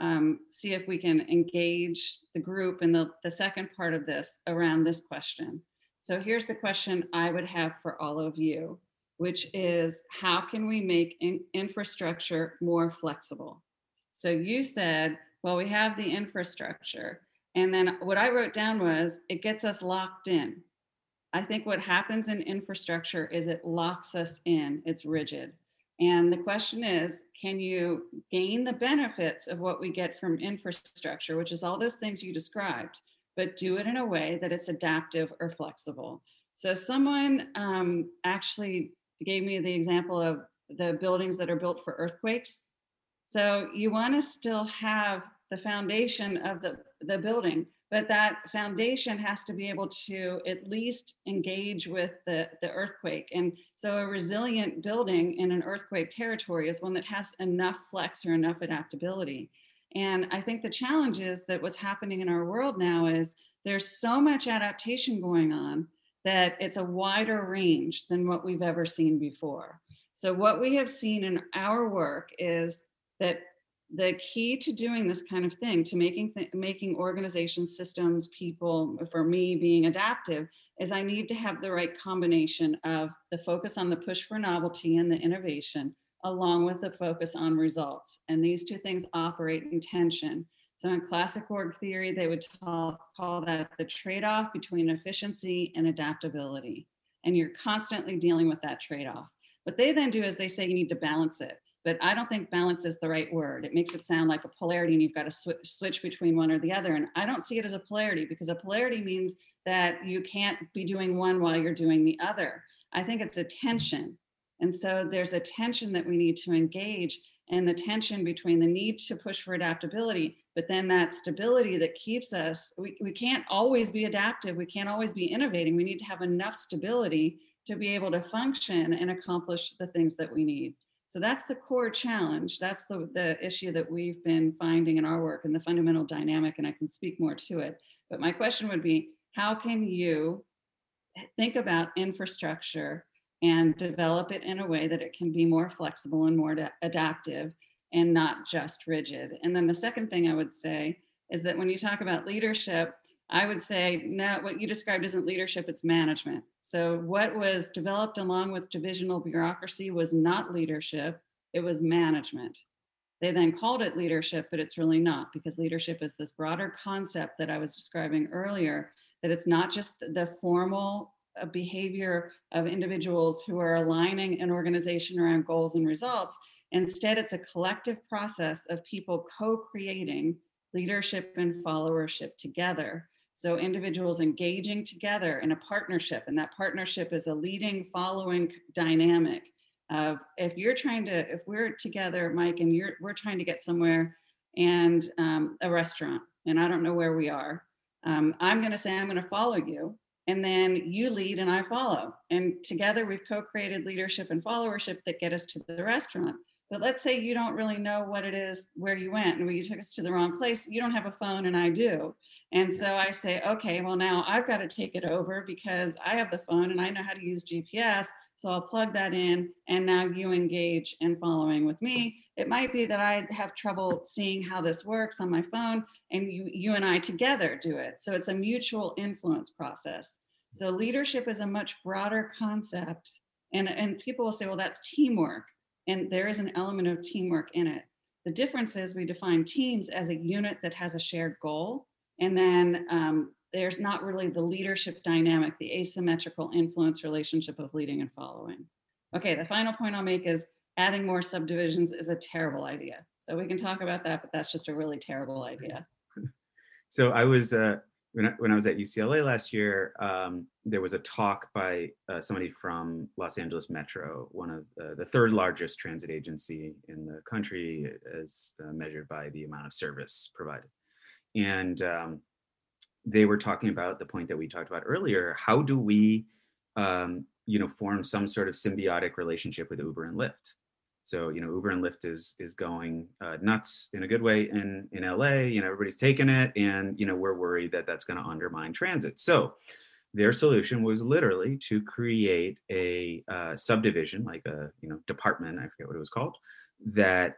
um, see if we can engage the group in the, the second part of this around this question. So here's the question I would have for all of you, which is how can we make in infrastructure more flexible? So you said, well, we have the infrastructure. And then what I wrote down was it gets us locked in. I think what happens in infrastructure is it locks us in, it's rigid. And the question is can you gain the benefits of what we get from infrastructure, which is all those things you described, but do it in a way that it's adaptive or flexible? So, someone um, actually gave me the example of the buildings that are built for earthquakes. So, you want to still have the foundation of the, the building, but that foundation has to be able to at least engage with the, the earthquake. And so a resilient building in an earthquake territory is one that has enough flex or enough adaptability. And I think the challenge is that what's happening in our world now is there's so much adaptation going on that it's a wider range than what we've ever seen before. So, what we have seen in our work is that the key to doing this kind of thing to making th- making organizations systems people for me being adaptive is i need to have the right combination of the focus on the push for novelty and the innovation along with the focus on results. And these two things operate in tension. So in classic org theory they would call that the trade-off between efficiency and adaptability. And you're constantly dealing with that trade-off. What they then do is they say you need to balance it but I don't think balance is the right word. It makes it sound like a polarity and you've got to sw- switch between one or the other. And I don't see it as a polarity because a polarity means that you can't be doing one while you're doing the other. I think it's a tension. And so there's a tension that we need to engage. and the tension between the need to push for adaptability, but then that stability that keeps us, we, we can't always be adaptive. We can't always be innovating. We need to have enough stability to be able to function and accomplish the things that we need. So that's the core challenge. That's the, the issue that we've been finding in our work and the fundamental dynamic, and I can speak more to it. But my question would be how can you think about infrastructure and develop it in a way that it can be more flexible and more adaptive and not just rigid. And then the second thing I would say is that when you talk about leadership, I would say no, what you described isn't leadership, it's management. So, what was developed along with divisional bureaucracy was not leadership, it was management. They then called it leadership, but it's really not because leadership is this broader concept that I was describing earlier, that it's not just the formal uh, behavior of individuals who are aligning an organization around goals and results. Instead, it's a collective process of people co creating leadership and followership together. So, individuals engaging together in a partnership, and that partnership is a leading following dynamic of if you're trying to, if we're together, Mike, and you're, we're trying to get somewhere and um, a restaurant, and I don't know where we are, um, I'm going to say, I'm going to follow you and then you lead and I follow. And together we've co-created leadership and followership that get us to the restaurant. But let's say you don't really know what it is where you went and you took us to the wrong place. You don't have a phone and I do. And so I say, okay, well, now I've got to take it over because I have the phone and I know how to use GPS. So I'll plug that in and now you engage in following with me. It might be that I have trouble seeing how this works on my phone and you, you and I together do it. So it's a mutual influence process. So leadership is a much broader concept. And, and people will say, well, that's teamwork. And there is an element of teamwork in it. The difference is we define teams as a unit that has a shared goal. And then um, there's not really the leadership dynamic, the asymmetrical influence relationship of leading and following. Okay, the final point I'll make is adding more subdivisions is a terrible idea. So we can talk about that, but that's just a really terrible idea. *laughs* So I was uh, when I, when I was at UCLA last year, um, there was a talk by uh, somebody from Los Angeles Metro, one of uh, the third largest transit agency in the country, as uh, measured by the amount of service provided, and um, they were talking about the point that we talked about earlier. How do we, um, you know, form some sort of symbiotic relationship with Uber and Lyft? So you know, Uber and Lyft is is going uh, nuts in a good way in in LA. You know, everybody's taking it, and you know, we're worried that that's going to undermine transit. So their solution was literally to create a uh, subdivision, like a you know department. I forget what it was called, that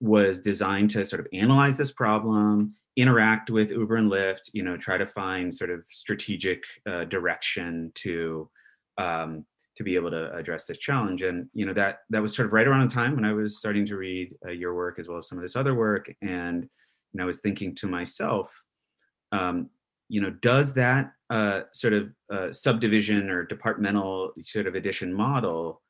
was designed to sort of analyze this problem interact with Uber and Lyft, you know, try to find sort of strategic uh, direction to um, to be able to address this challenge. And you know that that was sort of right around the time when I was starting to read uh, your work as well as some of this other work, and you know, I was thinking to myself, um, you know, does that uh, sort of uh, subdivision or departmental sort of addition model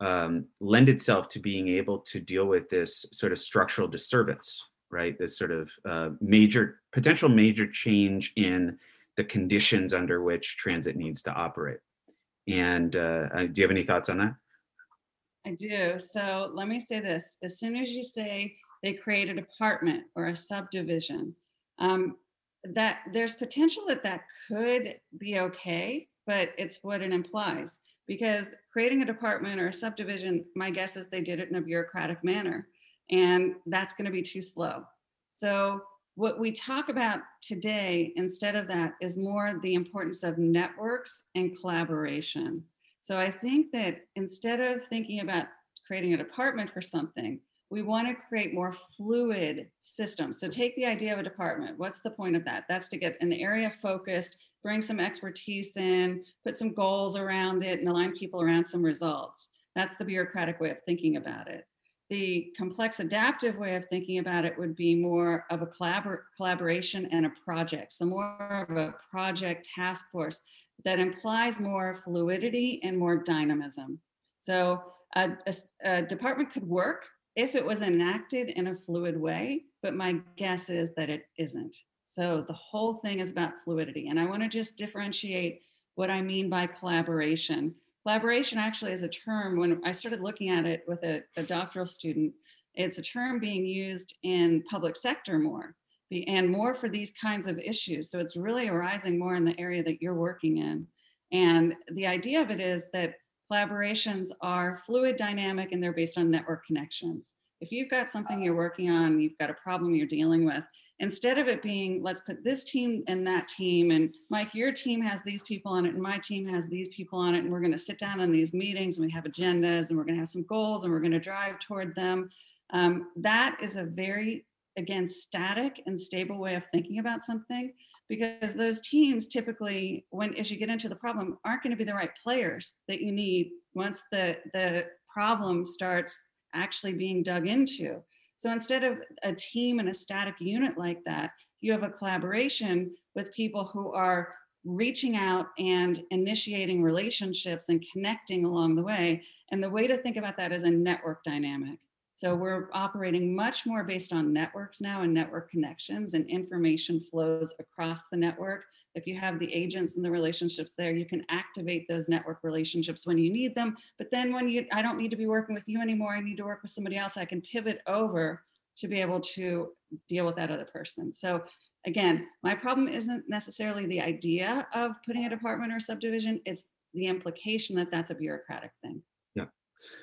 um, lend itself to being able to deal with this sort of structural disturbance right? This sort of uh, major, potential major change in the conditions under which transit needs to operate. And uh, uh, do you have any thoughts on that? I do. So let me say this as soon as you say they create a department or a subdivision, um, that there's potential that that could be okay, but it's what it implies. Because creating a department or a subdivision, my guess is they did it in a bureaucratic manner and that's going to be too slow. So, what we talk about today instead of that is more the importance of networks and collaboration. So, I think that instead of thinking about creating a department for something, we want to create more fluid systems. So, take the idea of a department. What's the point of that? That's to get an area focused, bring some expertise in, put some goals around it, and align people around some results. That's the bureaucratic way of thinking about it the complex adaptive way of thinking about it would be more of a collabor- collaboration and a project. So, more of a project task force that implies more fluidity and more dynamism. So, a, a, a department could work if it was enacted in a fluid way, but my guess is that it isn't. So, the whole thing is about fluidity. And I want to just differentiate what I mean by collaboration collaboration actually is a term when i started looking at it with a, a doctoral student It's a term being used in public sector more and more for these kinds of issues. So it's really arising more in the area that you're working in. And the idea of it is that collaborations are fluid, dynamic, and they're based on network connections. If you've got something you're working on, you've got a problem you're dealing with, instead of it being let's put this team and that team and mike your team has these people on it and my team has these people on it and we're going to sit down in these meetings and we have agendas and we're going to have some goals and we're going to drive toward them. Um, that is a very again static and stable way of thinking about something because those teams typically when as you get into the problem aren't going to be the right players that you need once the the problem starts actually being dug into so instead of a team and a static unit like that, you have a collaboration with people who are reaching out and initiating relationships and connecting along the way. And the way to think about that is a network dynamic. So we're operating much more based on networks now and network connections and information flows across the network. If you have the agents and the relationships there, you can activate those network relationships when you need them. But then when you, I don't need to be working with you anymore, I need to work with somebody else, I can pivot over to be able to deal with that other person. So again, my problem isn't necessarily the idea of putting a department or subdivision, it's the implication that that's a bureaucratic thing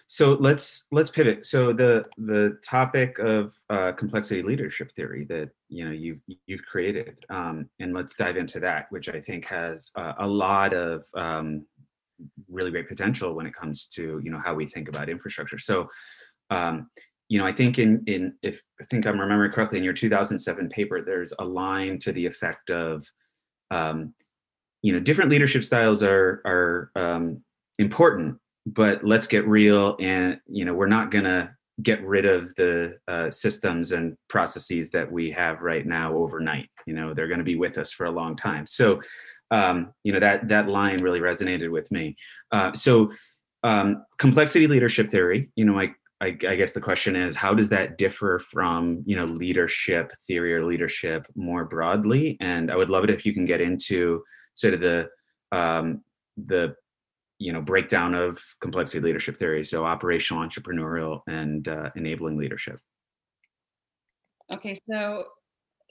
so let's let's pivot. So the the topic of uh, complexity leadership theory that you know you've you've created um, and let's dive into that which i think has uh, a lot of um, really great potential when it comes to you know how we think about infrastructure. So um, you know i think in in if i think i'm remembering correctly in your 2007 paper there's a line to the effect of um, you know different leadership styles are are um, important but let's get real and you know we're not going to get rid of the uh, systems and processes that we have right now overnight you know they're going to be with us for a long time. So um, you know that that line really resonated with me. Uh, so um, complexity leadership theory you know I, I, I guess the question is how does that differ from you know leadership theory or leadership more broadly? And i would love it if you can get into sort of the um, the you know breakdown of complexity leadership theory so operational entrepreneurial and uh, enabling leadership. Okay so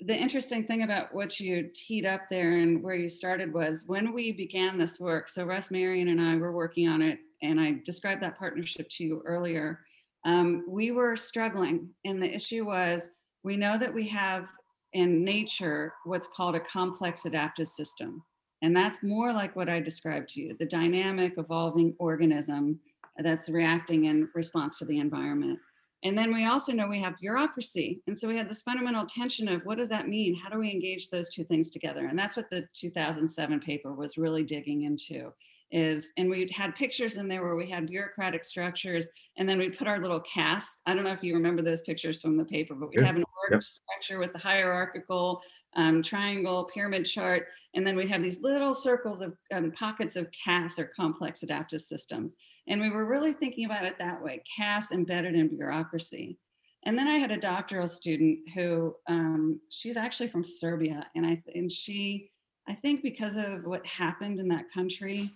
the interesting thing about what you teed up there and where you started was when we began this work so russ marion and i were working on it and i described that partnership to you earlier um, we were struggling and the issue was we know that we have in nature what's called a complex adaptive system and that's more like what I described to you the dynamic, evolving organism that's reacting in response to the environment. And then we also know we have bureaucracy. And so we had this fundamental tension of what does that mean? How do we engage those two things together? And that's what the 2007 paper was really digging into is and we had pictures in there where we had bureaucratic structures and then we put our little casts. I don't know if you remember those pictures from the paper but we have an org structure with the hierarchical um, triangle pyramid chart and then we'd have these little circles of um, pockets of CAS or complex adaptive systems. And we were really thinking about it that way CAS embedded in bureaucracy. And then i had a doctoral student who um, she's actually from serbia and i and she I think because of what happened in that country,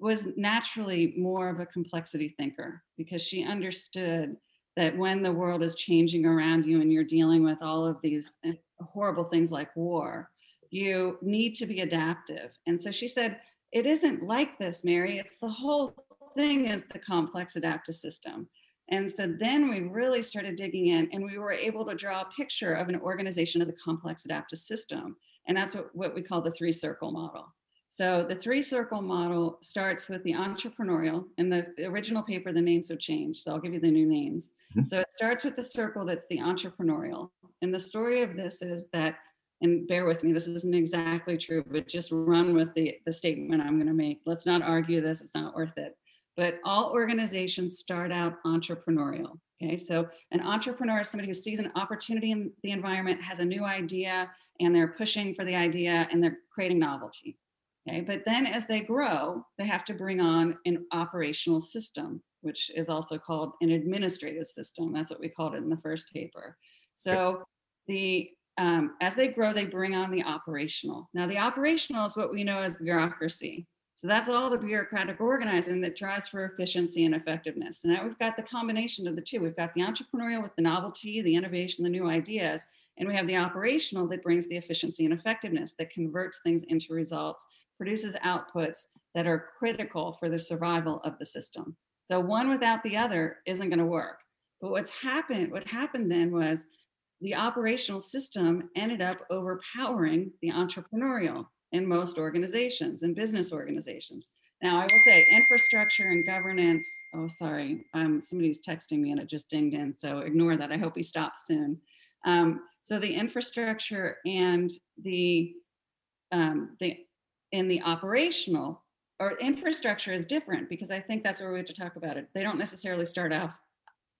was naturally more of a complexity thinker because she understood that when the world is changing around you and you're dealing with all of these eh, horrible things like war, you need to be adaptive. And so she said, It isn't like this, Mary. It's the whole thing is the complex adaptive system. And so then we really started digging in and we were able to draw a picture of an organization as a complex adaptive system. And that's what, what we call the three circle model. So the three circle model starts with the entrepreneurial. In the original paper, the names have changed. So I'll give you the new names. Mm-hmm. So it starts with the circle that's the entrepreneurial. And the story of this is that, and bear with me, this isn't exactly true, but just run with the, the statement I'm going to make. Let's not argue this, it's not worth it. But all organizations start out entrepreneurial. Okay, so an entrepreneur is somebody who sees an opportunity in the environment, has a new idea, and they're pushing for the idea and they're creating novelty. Okay, but then as they grow, they have to bring on an operational system, which is also called an administrative system. That's what we called it in the first paper. So the um, as they grow, they bring on the operational. Now, the operational is what we know as bureaucracy. So that's all the bureaucratic organizing that drives for efficiency and effectiveness. And now we've got the combination of the two. We've got the entrepreneurial with the novelty, the innovation, the new ideas, and we have the operational that brings the efficiency and effectiveness that converts things into results, produces outputs that are critical for the survival of the system. So one without the other isn't going to work. But what's happened, what happened then was the operational system ended up overpowering the entrepreneurial in most organizations and business organizations. Now, I will say infrastructure and governance. Oh, sorry, um, somebody's texting me and it just dinged in. So ignore that. I hope he stops soon. Um, so the infrastructure and the um, the in the operational or infrastructure is different because I think that's where we have to talk about it. They don't necessarily start off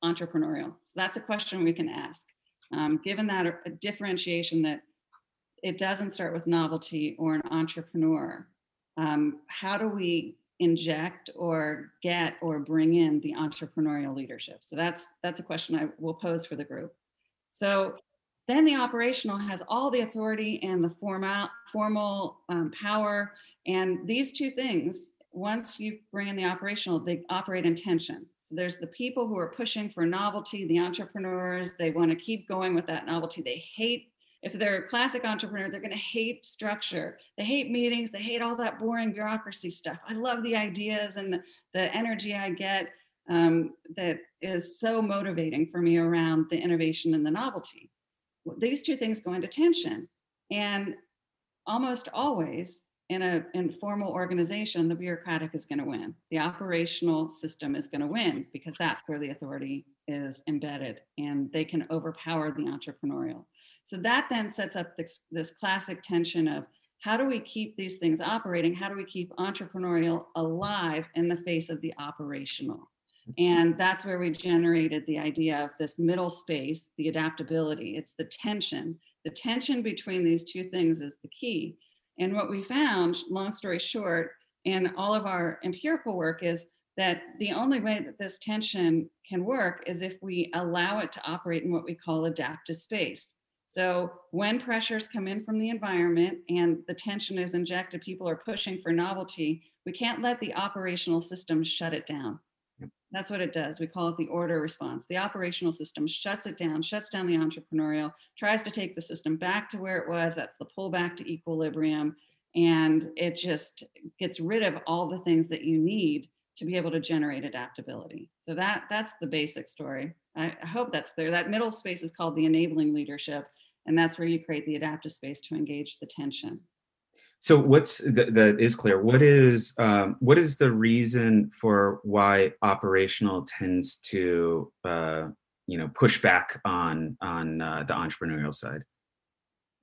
entrepreneurial. So that's a question we can ask. Um, given that a differentiation that it doesn't start with novelty or an entrepreneur. Um, how do we inject or get or bring in the entrepreneurial leadership? So that's that's a question I will pose for the group. So then the operational has all the authority and the formal formal um, power, and these two things. Once you bring in the operational, they operate in tension. So there's the people who are pushing for novelty, the entrepreneurs. They want to keep going with that novelty. They hate if they're a classic entrepreneur, they're going to hate structure. They hate meetings. They hate all that boring bureaucracy stuff. I love the ideas and the, energy I get um, that is so motivating for me around the innovation and the novelty. These two things go into tension. And almost always in a informal organization, the bureaucratic is going to win. The operational system is going to win because that's where the authority is embedded and they can overpower the entrepreneurial. So that then sets up this, this classic tension of how do we keep these things operating? How do we keep entrepreneurial alive in the face of the operational? Mm-hmm. And that's where we generated the idea of this middle space, the adaptability. It's the tension. The tension between these two things is the key. And what we found, long story short, in all of our empirical work is that the only way that this tension can work is if we allow it to operate in what we call adaptive space. So when pressures come in from the environment and the tension is injected, people are pushing for novelty, we can't let the operational system shut it down. That's what it does. We call it the order response. The operational system shuts it down, shuts down the entrepreneurial, tries to take the system back to where it was. That's the pullback to equilibrium. And it just gets rid of all the things that you need to be able to generate adaptability. So that that's the basic story. I, I hope that's clear. That middle space is called the enabling leadership, and that's where you create the adaptive space to engage the tension. So what's that, is clear? What is um, what is the reason for why operational tends to uh, you know push back on on uh, the entrepreneurial side?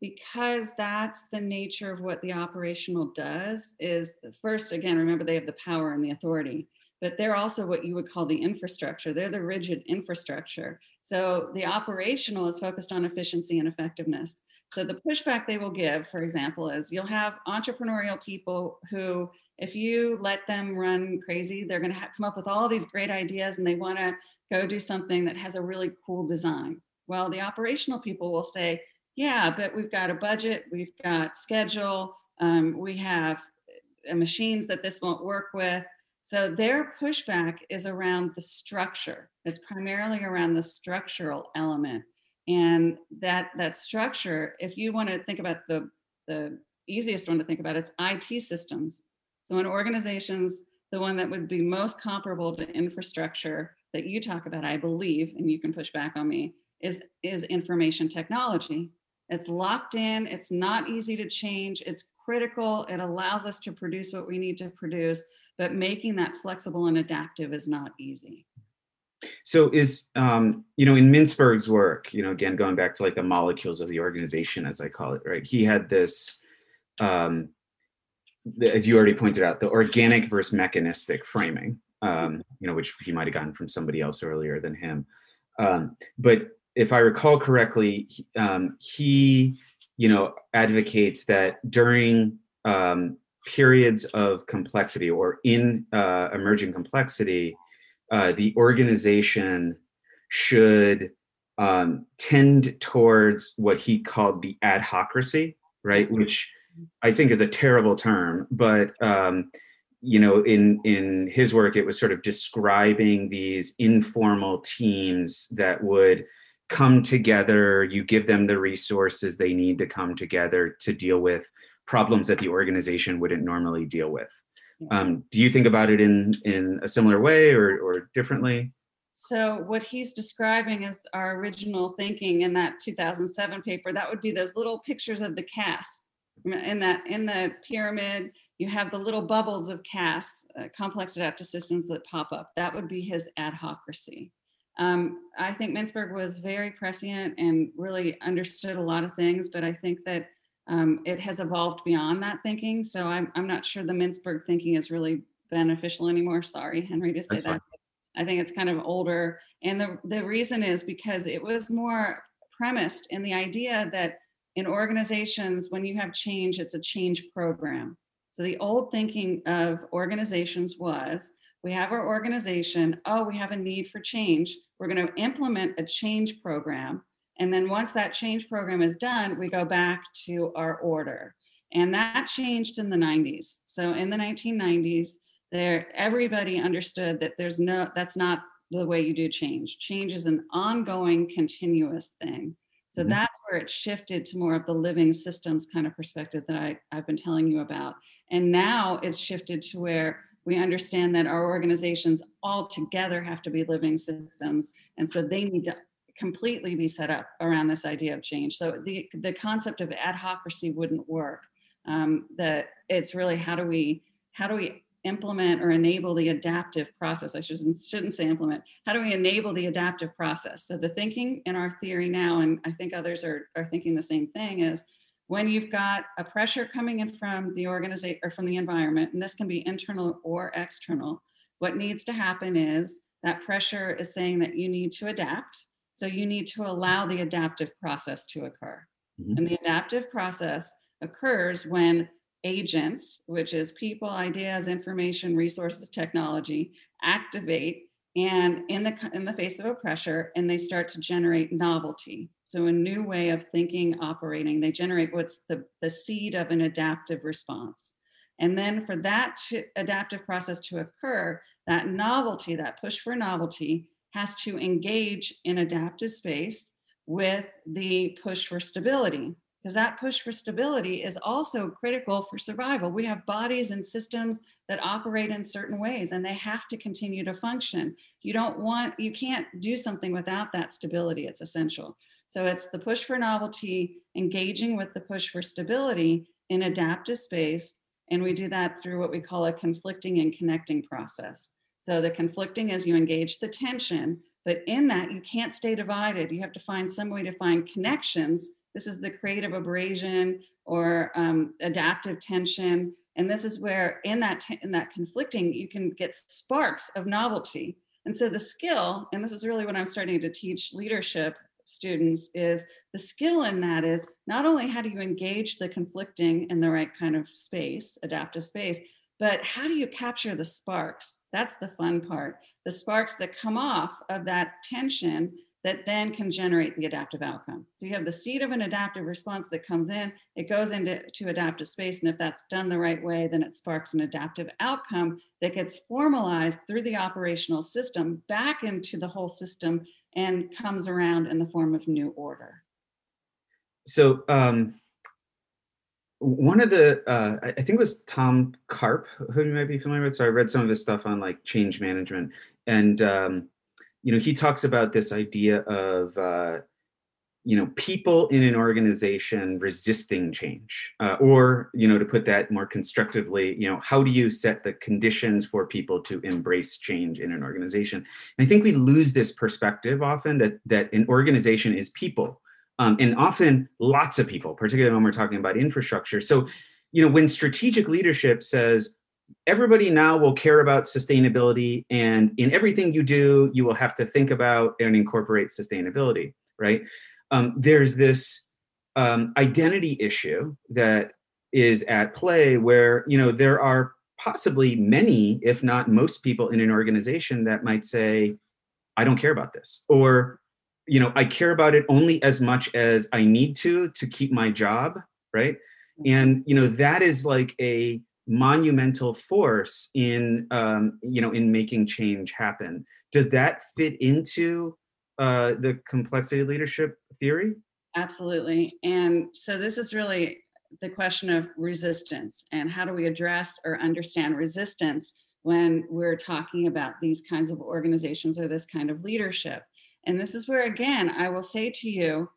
Because that's the nature of what the operational does is first again remember they have the power and the authority but they're also what you would call the infrastructure. They're the rigid infrastructure. So the operational is focused on efficiency and effectiveness. So the pushback they will give for example is you'll have entrepreneurial people who if you let them run crazy they're going to come up with all these great ideas and they want to go do something that has a really cool design. Well the operational people will say yeah, but we've got a budget, we've got schedule, um, we have uh, machines that this won't work with. So their pushback is around the structure. It's primarily around the structural element. And that that structure, if you want to think about the the easiest one to think about, it's IT systems. So in organizations, the one that would be most comparable to infrastructure that you talk about, I believe, and you can push back on me, is is information technology it's locked in, it's not easy to change, it's critical, it allows us to produce what we need to produce, but making that flexible and adaptive is not easy. So is um, you know in Mintzberg's work, you know, again going back to like the molecules of the organization, as I call it, right? He had this, um, as you already pointed out, the organic versus mechanistic framing, um, you know, which he might have gotten from somebody else earlier than him. Um, but if I recall correctly, um, he, you know, advocates that during um, periods of complexity or in uh, emerging complexity, uh, the organization should um, tend towards what he called the adhocracy, right? Which I think is a terrible term, but um, you know in in his work it was sort of describing these informal teams that would come together you give them the resources they need to come together to deal with problems that the organization wouldn't normally deal with yes. um, do you think about it in in a similar way or or differently so what he's describing is our original thinking in that 2007 paper that would be those little pictures of the casts in that in the pyramid you have the little bubbles of CAS, uh, complex adaptive systems that pop up. That would be his ad adhocracy. Um, I think Mintzberg was very prescient and really understood a lot of things, but I think that um, it has evolved beyond that thinking. So I'm, I'm not sure the Mintzberg thinking is really beneficial anymore. Sorry, Henry, to say That's that. Fine. I think it's kind of older. And the, the reason is because it was more premised in the idea that in organizations, when you have change, it's a change program. So the old thinking of organizations was we have our organization, oh, we have a need for change. We're going to implement a change program. And then once that change program is done, we go back to our order. And that changed in the 90s. So in the 1990s, there everybody understood that there's no that's not the way you do change. Change is an ongoing, continuous thing. So mm-hmm. that's where it shifted to more of the living systems kind of perspective that I, I've been telling you about. And now it's shifted to where we understand that our organizations all together have to be living systems. And so they need to completely be set up around this idea of change. So the, the concept of adhocracy wouldn't work. Um, that it's really how do we how do we implement or enable the adaptive process? I shouldn't shouldn't say implement. How do we enable the adaptive process? So the thinking in our theory now, and I think others are, are thinking the same thing, is when you've got a pressure coming in from the organization or from the environment, and this can be internal or external, what needs to happen is that pressure is saying that you need to adapt. So you need to allow the adaptive process to occur. Mm-hmm. And the adaptive process occurs when agents, which is people, ideas, information, resources, technology, activate and in the in the face of a pressure and they start to generate novelty. So a new way of thinking operating they generate what's the the seed of an adaptive response. And then for that to, adaptive process to occur that novelty that push for novelty has to engage in adaptive space with the push for stability because that push for stability is also critical for survival. We have bodies and systems that operate in certain ways and they have to continue to function. You don't want, you can't do something without that stability. It's essential. So it's the push for novelty, engaging with the push for stability in adaptive space. And we do that through what we call a conflicting and connecting process. So the conflicting is you engage the tension, but in that you can't stay divided. You have to find some way to find connections this is the creative abrasion or um, adaptive tension. And this is where in that, t- in that conflicting, you can get sparks of novelty. And so the skill, and this is really what I'm starting to teach leadership students is the skill in that is not only how do you engage the conflicting in the right kind of space, adaptive space, but how do you capture the sparks? That's the fun part. The sparks that come off of that tension that then can generate the adaptive outcome. So you have the seed of an adaptive response that comes in, it goes into to adaptive space, and if that's done the right way, then it sparks an adaptive outcome that gets formalized through the operational system back into the whole system and comes around in the form of new order. So um, one of the uh, I think it was Tom Karp, who you might be familiar with. So I read some of his stuff on like change management and um, you know, he talks about this idea of, uh, you know, people in an organization resisting change, uh, or, you know, to put that more constructively, you know, how do you set the conditions for people to embrace change in an organization? And I think we lose this perspective often that that an organization is people, um, and often lots of people, particularly when we're talking about infrastructure. So, you know, when strategic leadership says, everybody now will care about sustainability and in everything you do you will have to think about and incorporate sustainability right? Um, there's this um, identity issue that is at play where you know there are possibly many if not most people in an organization that might say i don't care about this or you know i care about it only as much as i need to to keep my job right? And you know that is like a monumental force in um, you know in making change happen. Does that fit into uh, the complexity leadership theory? Absolutely. And so this is really the question of resistance and how do we address or understand resistance when we're talking about these kinds of organizations or this kind of leadership. And this is where, again, I will say to you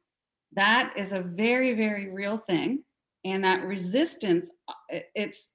that is a very, very real thing. And that resistance, uh, it's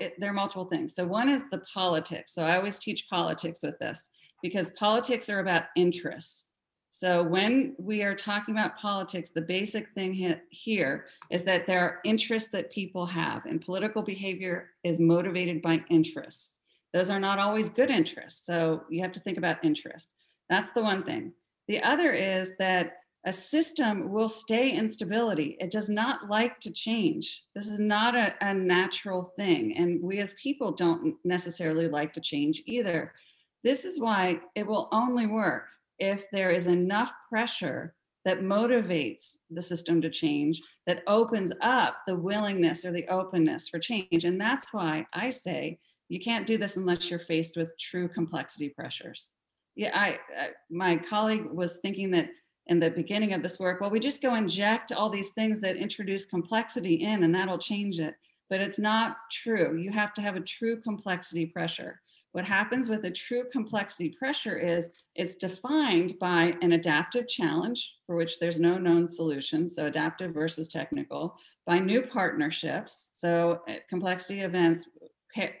it, there are multiple things. So one is the politics. So I always teach politics with this because politics are about interests. So when we are talking about politics, the basic thing here is that there are interests that people have, and political behavior is motivated by interests. Those are not always good interests. So you have to think about interests. That's the one thing. The other is that a system will stay in stability. It does not like to change. This is not a, a, natural thing. And we as people don't necessarily like to change either. This is why it will only work if there is enough pressure that motivates the system to change, that opens up the willingness or the openness for change. And that's why I say you can't do this unless you're faced with true complexity pressures. Yeah, I, I my colleague was thinking that in the beginning of this work, well, we just go inject all these things that introduce complexity in and that'll change it. But it's not true. You have to have a true complexity pressure. What happens with a true complexity pressure is it's defined by an adaptive challenge for which there's no known solution, so adaptive versus technical, by new partnerships. So uh, complexity events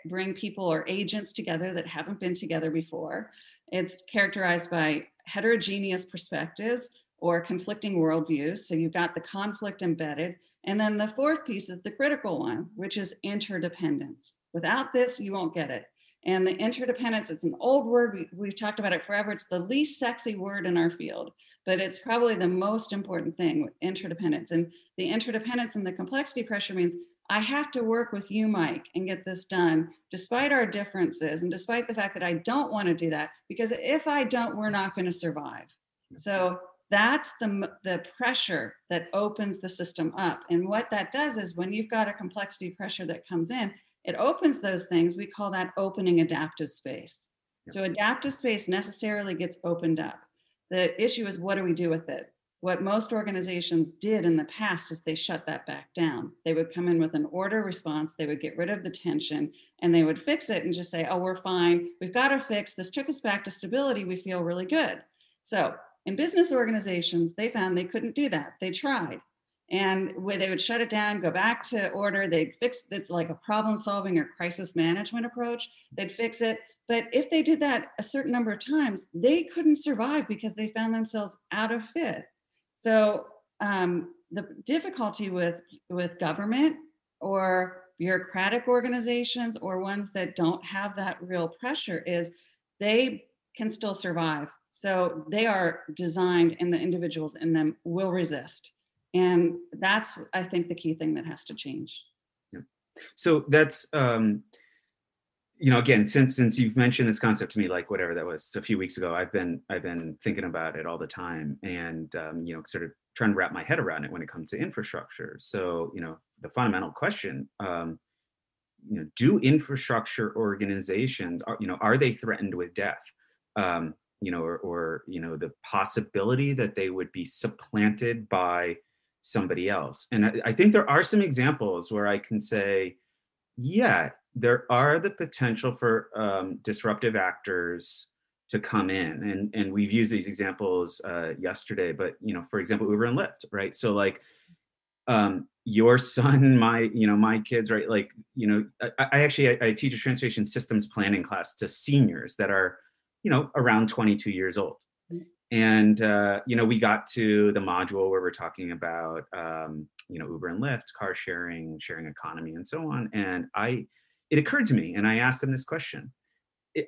bring people or agents together that haven't been together before. It's characterized by heterogeneous perspectives or conflicting worldviews. So you've got the conflict embedded. And then the fourth piece is the critical one, which is interdependence. Without this, you won't get it. And the interdependence, it's an old word. We, have talked about it forever. It's the least sexy word in our field, but it's probably the most important thing interdependence. And the interdependence and the complexity pressure means I have to work with you, Mike, and get this done, despite our differences and despite the fact that I don't want to do that, because if I don't, we're not going to survive. So that's the, the pressure that opens the system up. And what that does is when you've got a complexity pressure that comes in, it opens those things. We call that opening adaptive space. So adaptive space necessarily gets opened up. The issue is what do we do with it? What most organizations did in the past is they shut that back down. They would come in with an order response, they would get rid of the tension, and they would fix it and just say, oh, we're fine. We've got to fix. This took us back to stability. We feel really good. So in business organizations, they found they couldn't do that. They tried. And where they would shut it down, go back to order, they'd fix it's like a problem solving or crisis management approach. They'd fix it. But if they did that a certain number of times, they couldn't survive because they found themselves out of fit. So um, the difficulty with with government or bureaucratic organizations or ones that don't have that real pressure is they can still survive. So they are designed and the individuals in them will resist. And that's, I think, the key thing that has to change. Yeah. So that's um, you know again since since you've mentioned this concept to me like whatever that was a few weeks ago i've been i've been thinking about it all the time and um, you know sort of trying to wrap my head around it when it comes to infrastructure. So you know the fundamental question um, you know do infrastructure organizations are you know are they threatened with death? Um, you know or, or you know the possibility that they would be supplanted by somebody else. And I, I think there are some examples where i can say yeah there are the potential for um, disruptive actors to come in and and we've used these examples uh, yesterday but you know for example uber and lyft right? So like um, your son *laughs* my you know my kids right? Like you know i, I actually I, I, teach a transportation systems planning class to seniors that are you know around 22 years old. And uh, you know we got to the module where we're talking about um, you know uber and lyft car sharing sharing economy and so on. And i it occurred to me and i asked them this question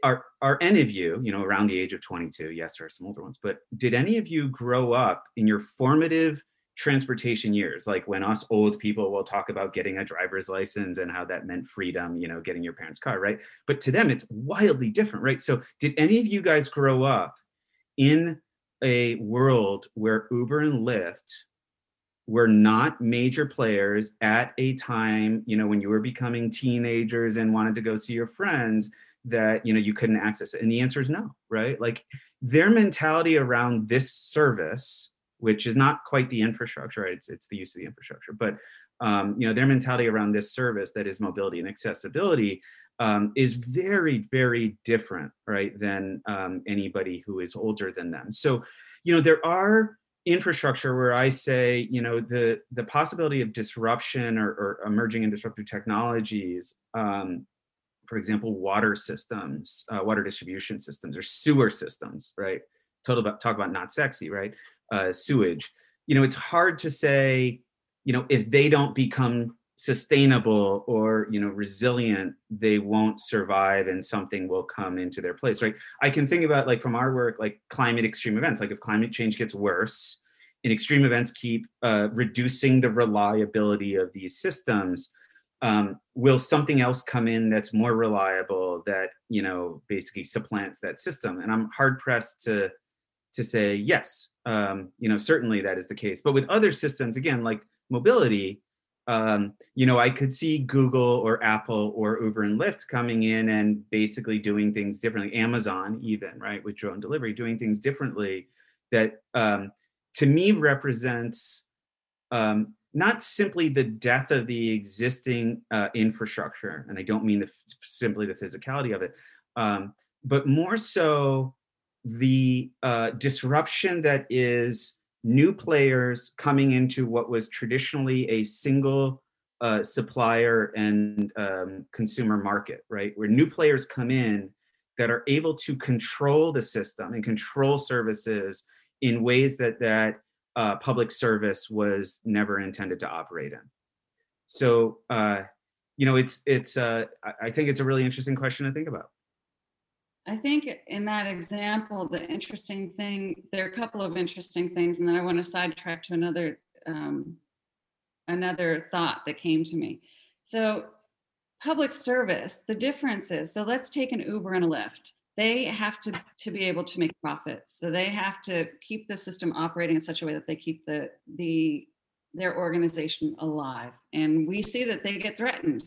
are are any of you you know around the age of 22 yes there are some older ones but did any of you grow up in your formative transportation years? Like when us old people will talk about getting a driver's license and how that meant freedom you know getting your parents car right? But to them it's wildly different right? So did any of you guys grow up in a world where uber and lyft were not major players at a time, you know, when you were becoming teenagers and wanted to go see your friends that, you know, you couldn't access it? And the answer is no, right? Like their mentality around this service, which is not quite the infrastructure, right? It's, it's the use of the infrastructure, but um, you know, their mentality around this service that is mobility and accessibility um, is very, very different, right, than um, anybody who is older than them. So, you know, there are infrastructure where I say, you know, the the possibility of disruption or, or emerging and disruptive technologies, um, for example, water systems, uh, water distribution systems, or sewer systems, right? Total about talk about not sexy, right? Uh, sewage. You know, it's hard to say, you know, if they don't become sustainable or you know resilient they won't survive and something will come into their place right? I can think about like from our work like climate extreme events like if climate change gets worse and extreme events keep uh, reducing the reliability of these systems um, will something else come in that's more reliable that you know basically supplants that system? And i'm hard pressed to to say yes. Um, you know certainly that is the case. But with other systems again like mobility um, you know, I could see Google or Apple or Uber and Lyft coming in and basically doing things differently. Amazon, even right, with drone delivery, doing things differently that um, to me represents um, not simply the death of the existing uh, infrastructure, and I don't mean the, simply the physicality of it, um, but more so the uh, disruption that is new players coming into what was traditionally a single uh, supplier and um, consumer market, right? Where new players come in that are able to control the system and control services in ways that that uh, public service was never intended to operate in. So, uh, you know, it's it's. Uh, I think it's a really interesting question to think about. I think in that example, the interesting thing, there are a couple of interesting things, and then I want to sidetrack to another um, another thought that came to me. So, public service, the difference is so let's take an Uber and a Lyft. They have to to be able to make profit, so they have to keep the system operating in such a way that they keep the the their organization alive, and we see that they get threatened.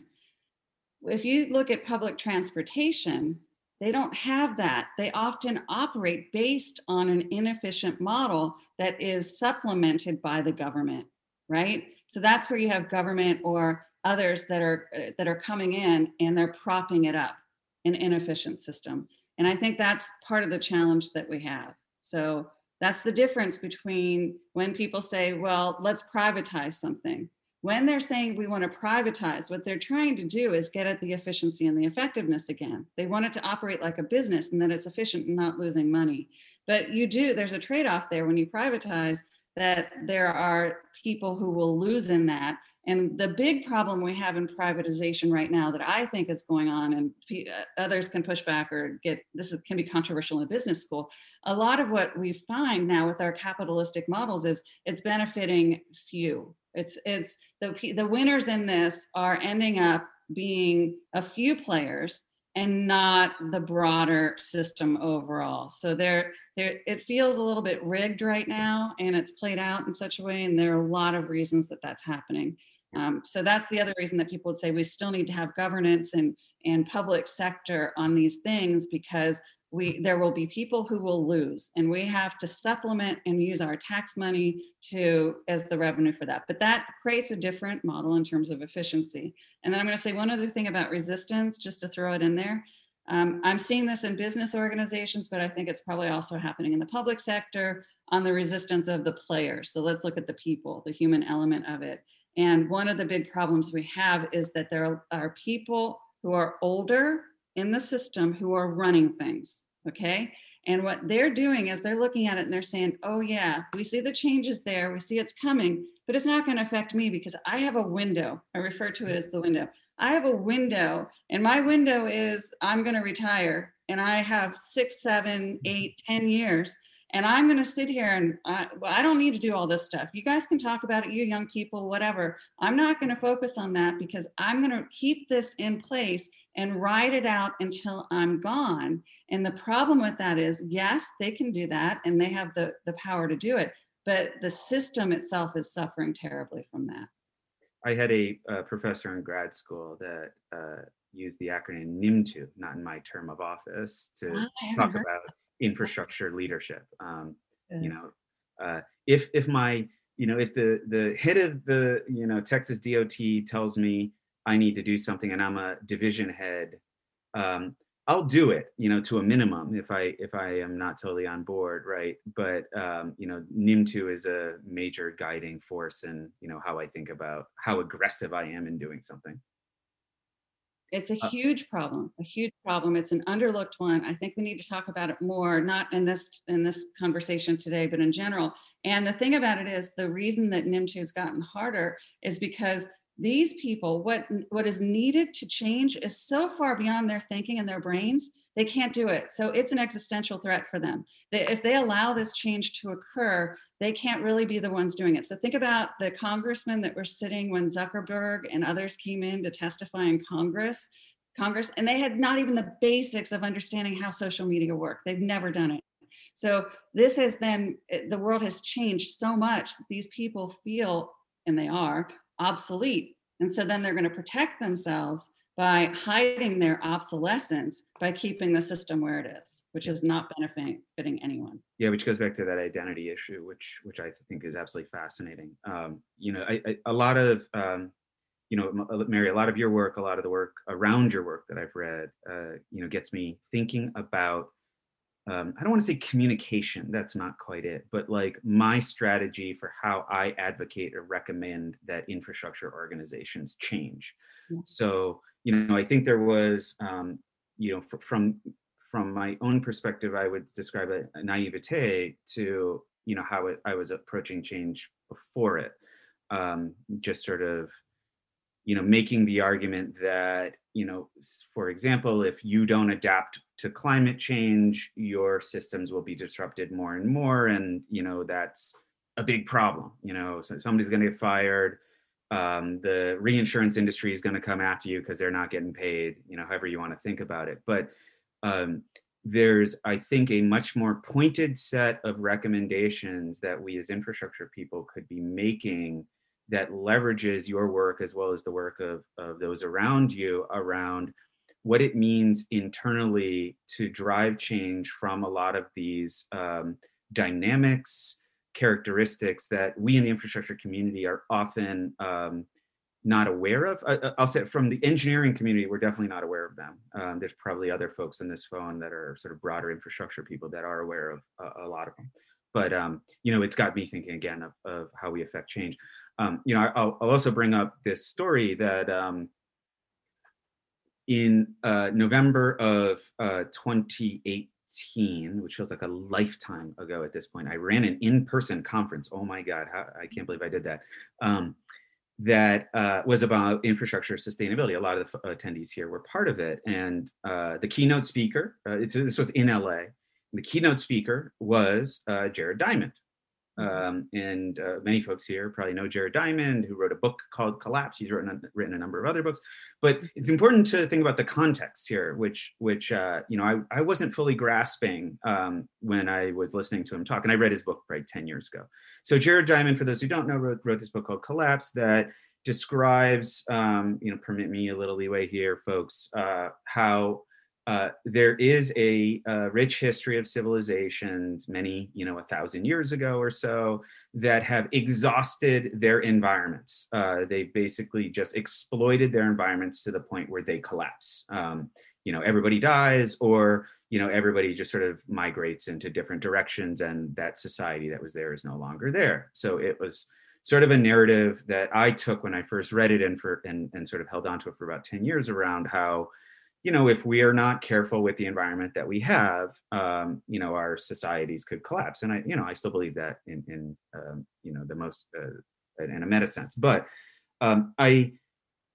If you look at public transportation, they don't have that. They often operate based on an inefficient model that is supplemented by the government, right? So that's where you have government or others that are uh, that are coming in and they're propping it up an inefficient system. And I think that's part of the challenge that we have. So that's the difference between when people say, well, let's privatize something when they're saying we want to privatize, what they're trying to do is get at the efficiency and the effectiveness again. They want it to operate like a business and that it's efficient and not losing money. But you do, there's a trade off there when you privatize that there are people who will lose in that. And the big problem we have in privatization right now that I think is going on, and uh, others can push back or get this is, can be controversial in business school. A lot of what we find now with our capitalistic models is it's benefiting few it's it's the the winners in this are ending up being a few players and not the broader system overall. So there there it feels a little bit rigged right now and it's played out in such a way and there are a lot of reasons that that's happening. Um, so that's the other reason that people would say we still need to have governance and and public sector on these things because we there will be people who will lose and we have to supplement and use our tax money to as the revenue for that. But that creates a different model in terms of efficiency. And then i'm going to say one other thing about resistance just to throw it in there. Um, i'm seeing this in business organizations but i think it's probably also happening in the public sector on the resistance of the players. So let's look at the people the human element of it. And one of the big problems we have is that there are people who are older in the system who are running things. Okay. And what they're doing is they're looking at it and they're saying, oh, yeah, we see the changes there. We see it's coming, but it's not going to affect me because I have a window. I refer to it as the window. I have a window, and my window is I'm going to retire, and I have six, seven, eight, ten years and I'm going to sit here and I, well, I don't need to do all this stuff. You guys can talk about it, you young people, whatever. I'm not going to focus on that because I'm going to keep this in place and ride it out until I'm gone. And the problem with that is, yes, they can do that and they have the, the power to do it. but the system itself is suffering terribly from that. I had a, professor in grad school that uh, used the acronym NIMTOO, not in my term of office, to talk about infrastructure leadership. Um, you know, uh, if if my you know if the the head of the you know Texas DOT tells me I need to do something and I'm a division head, um, I'll do it, you know, to a minimum if I if I am not totally on board, right? But um, you know, NIMTOO is a major guiding force in you know how I think about how aggressive I am in doing something. It's a uh huge problem, a huge problem. It's an underlooked one. I think we need to talk about it more, not in this in this conversation today, but in general. And the thing about it is, the reason that NIMTOO has gotten harder is because these people what what is needed to change is so far beyond their thinking and their brains they can't do it so it's an existential threat for them they, if they allow this change to occur they can't really be the ones doing it. So think about the congressmen that were sitting when zuckerberg and others came in to testify in congress congress and they had not even the basics of understanding how social media work they've never done it. So this has then eh, the world has changed so much that these people feel and they are obsolete. And so then they're going to protect themselves by hiding their obsolescence by keeping the system where it is, which is not benefiting anyone. Yeah, which goes back to that identity issue, which which I think is absolutely fascinating. Um, you know, I, I, a lot of um, you know, Mary, a lot of your work, a lot of the work around your work that I've read, uh, you know, gets me thinking about um, I don't want to say communication, that's not quite it, but like my strategy for how I advocate or recommend that infrastructure organizations change. Yes. So, you know, I think there was, um, you know, from from my own perspective, I would describe a, a naivete to, you know, how it, I was approaching change before it. Um, just sort of you know making the argument that you know for example if you don't adapt to climate change your systems will be disrupted more and more and you know that's a big problem you know so somebody's going to get fired um, the reinsurance industry is going to come after you because they're not getting paid you know however you want to think about it. But um, there's i think a much more pointed set of recommendations that we as infrastructure people could be making that leverages your work as well as the work of, of those around you around what it means internally to drive change from a lot of these um, dynamics, characteristics that we in the infrastructure community are often um, not aware of. I, will say from the engineering community, we're definitely not aware of them. Um, there's probably other folks in this phone that are sort of broader infrastructure people that are aware of a, a lot of them. But um, you know, it's got me thinking again of, of how we affect change um, you know, I'll, I'll, also bring up this story that um, in uh, November of uh, 2018, which feels like a lifetime ago at this point, I ran an in-person conference. Oh my God, how, I can't believe I did that. Um, that uh, was about infrastructure sustainability. A lot of the attendees here were part of it, and uh, the keynote speaker. Uh, this was in LA. The keynote speaker was uh, Jared Diamond, um, and uh, many folks here probably know Jared Diamond, who wrote a book called Collapse. He's written a, written a number of other books, but it's important to think about the context here, which which uh, you know I, I wasn't fully grasping um, when I was listening to him talk, and I read his book right ten years ago. So Jared Diamond, for those who don't know, wrote, wrote this book called Collapse that describes, um, you know, permit me a little leeway here, folks, uh, how uh, there is a, a, rich history of civilizations, many, you know, a thousand years ago or so, that have exhausted their environments. Uh, they basically just exploited their environments to the point where they collapse. Um, you know, everybody dies, or you know, everybody just sort of migrates into different directions, and that society that was there is no longer there. So it was sort of a narrative that I took when I first read it, and for and and sort of held on to it for about ten years around how you know, if we are not careful with the environment that we have, um, you know, our societies could collapse. And I, you know, I still believe that in, in um, you know, the most, uh, in a meta sense. But um, I,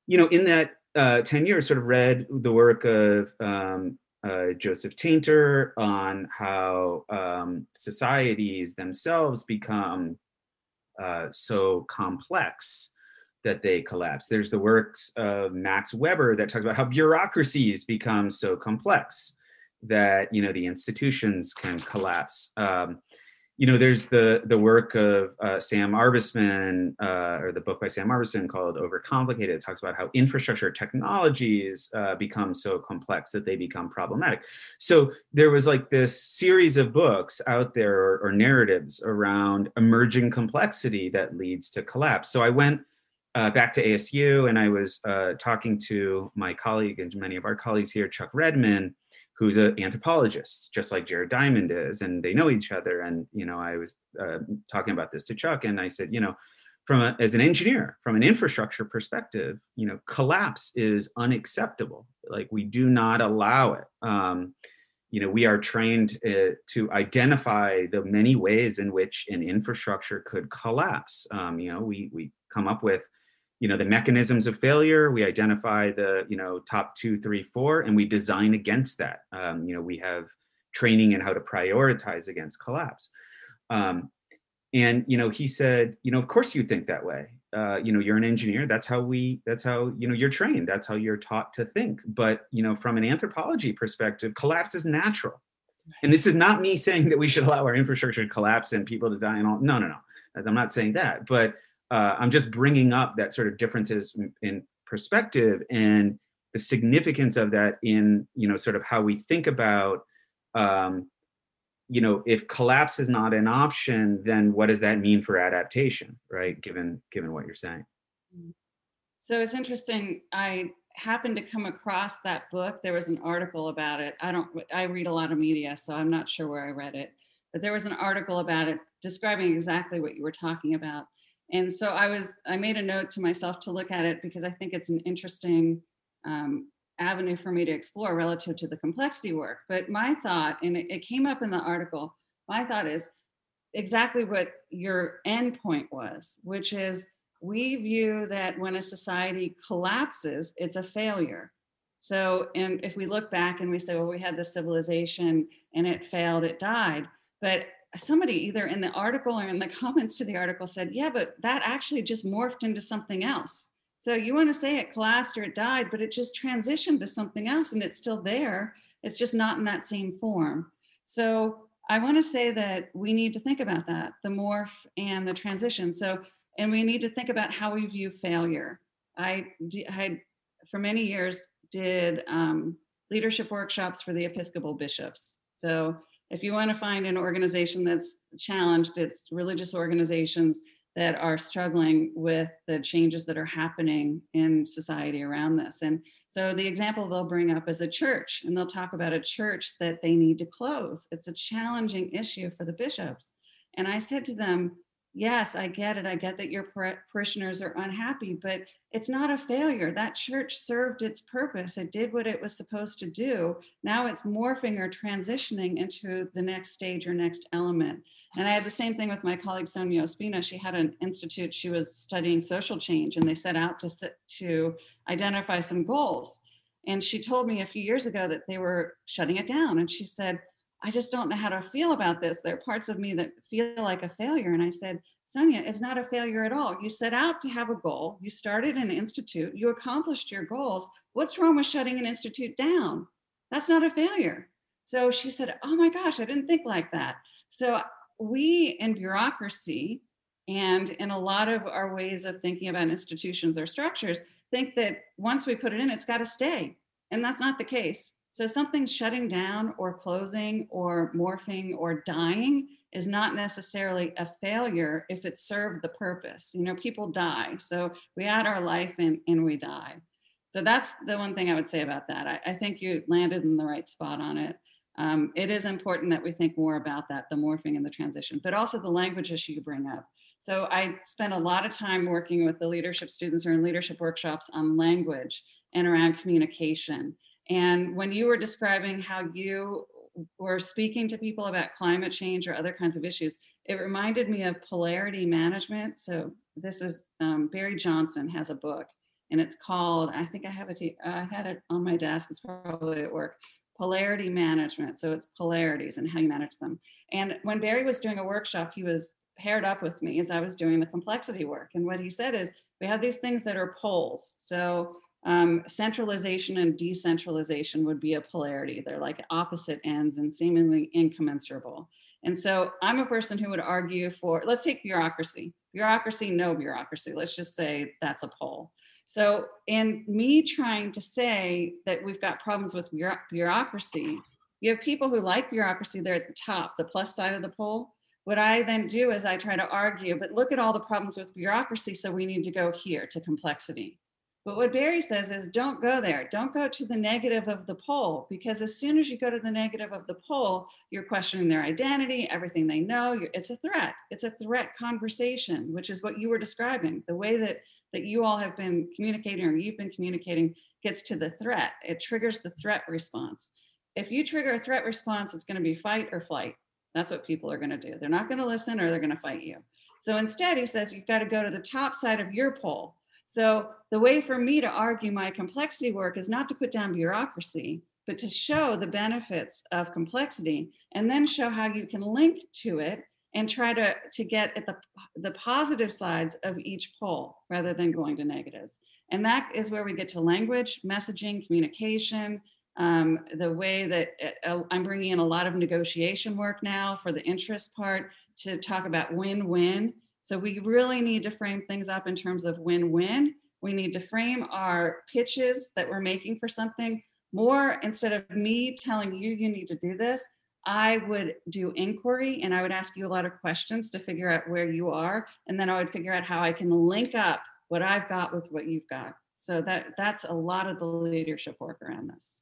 you know, in that uh, 10 years, sort of read the work of um, uh, Joseph Tainter on how um, societies themselves become uh, so complex that they collapse. There's the works of Max Weber that talks about how bureaucracies become so complex that you know the institutions can collapse. Um, you know, there's the the work of uh, Sam Arbesman, uh, or the book by Sam Arbesman called Overcomplicated. It talks about how infrastructure technologies uh, become so complex that they become problematic. So there was like this series of books out there or, or narratives around emerging complexity that leads to collapse. So I went uh, back to ASU and I was uh, talking to my colleague and many of our colleagues here, Chuck Redman who's an anthropologist, just like Jared Diamond is, and they know each other. And you know, I was uh, talking about this to Chuck, and I said, you know, from a, as an engineer, from an infrastructure perspective, you know, collapse is unacceptable. Like we do not allow it. Um, you know, we are trained uh, to identify the many ways in which an infrastructure could collapse. Um, you know, we we come up with you know the mechanisms of failure we identify the you know top two three four and we design against that. Um, you know we have training in how to prioritize against collapse. Um, and you know he said you know of course you think that way. Uh, you know you're an engineer. That's how we that's how you know you're trained. That's how you're taught to think. But you know from an anthropology perspective collapse is natural. And this is not me saying that we should allow our infrastructure to collapse and people to die and all no no no. I'm not saying that. But uh, I'm just bringing up that sort of differences in perspective and the significance of that in you know sort of how we think about um, you know if collapse is not an option then what does that mean for adaptation right given given what you're saying? So it's interesting i happened to come across that book. There was an article about it. I don't i read a lot of media so i'm not sure where i read it. But there was an article about it describing exactly what you were talking about and so i was i made a note to myself to look at it because i think it's an interesting um, avenue for me to explore relative to the complexity work. But my thought and it, it came up in the article my thought is exactly what your end point was which is we view that when a society collapses it's a failure. So and if we look back and we say well we had this civilization and it failed it died. But somebody either in the article or in the comments to the article said, yeah, but that actually just morphed into something else. So you want to say it collapsed or it died, but it just transitioned to something else and it's still there. It's just not in that same form. So I want to say that we need to think about that the morph and the transition. So, and we need to think about how we view failure. I, I for many years, did um, leadership workshops for the Episcopal bishops. So if you want to find an organization that's challenged, it's religious organizations that are struggling with the changes that are happening in society around this. And so the example they'll bring up is a church, and they'll talk about a church that they need to close. It's a challenging issue for the bishops. And I said to them, yes, I get it. I get that your parishioners are unhappy, but it's not a failure. That church served its purpose. It did what it was supposed to do. Now it's morphing or transitioning into the next stage or next element. And I had the same thing with my colleague Sonia Ospina. She had an institute, she was studying social change, and they set out to, to identify some goals. And she told me a few years ago that they were shutting it down. And she said, I just don't know how to feel about this. There are parts of me that feel like a failure. And I said, Sonia, it's not a failure at all. You set out to have a goal. You started an institute. You accomplished your goals. What's wrong with shutting an institute down? That's not a failure. So she said, Oh my gosh, I didn't think like that. So we in bureaucracy and in a lot of our ways of thinking about institutions or structures think that once we put it in, it's got to stay. And that's not the case. So something shutting down or closing or morphing or dying is not necessarily a failure if it served the purpose. You know, people die. So we add our life in and we die. So that's the one thing I would say about that. I, I think you landed in the right spot on it. Um, it is important that we think more about that, the morphing and the transition, but also the language issue you bring up. So I spent a lot of time working with the leadership students or in leadership workshops on language and around communication and when you were describing how you were speaking to people about climate change or other kinds of issues, it reminded me of polarity management. So this is um, Barry Johnson has a book, and it's called. I think I have it. I had it on my desk. It's probably at work. Polarity management. So it's polarities and how you manage them. And when Barry was doing a workshop, he was paired up with me as I was doing the complexity work. And what he said is, we have these things that are poles. So um, centralization and decentralization would be a polarity. They're like opposite ends and seemingly incommensurable. And so I'm a person who would argue for, let's take bureaucracy. Bureaucracy, no bureaucracy. Let's just say that's a pole. So, in me trying to say that we've got problems with bureaucracy, you have people who like bureaucracy, they're at the top, the plus side of the pole. What I then do is I try to argue, but look at all the problems with bureaucracy, so we need to go here to complexity. But what Barry says is don't go there. Don't go to the negative of the pole because as soon as you go to the negative of the pole, you're questioning their identity, everything they know. It's a threat. It's a threat conversation, which is what you were describing. The way that that you all have been communicating or you've been communicating gets to the threat. It triggers the threat response. If you trigger a threat response, it's going to be fight or flight. That's what people are going to do. They're not going to listen or they're going to fight you. So instead, he says you've got to go to the top side of your pole so the way for me to argue my complexity work is not to put down bureaucracy, but to show the benefits of complexity and then show how you can link to it and try to, to get at the, the positive sides of each pole rather than going to negatives. And that is where we get to language, messaging, communication, um, the way that uh, I'm bringing in a lot of negotiation work now for the interest part to talk about win win so we really need to frame things up in terms of win-win. We need to frame our pitches that we're making for something more instead of me telling you you need to do this. I would do inquiry and I would ask you a lot of questions to figure out where you are and then I would figure out how I can link up what I've got with what you've got. So that that's a lot of the leadership work around this.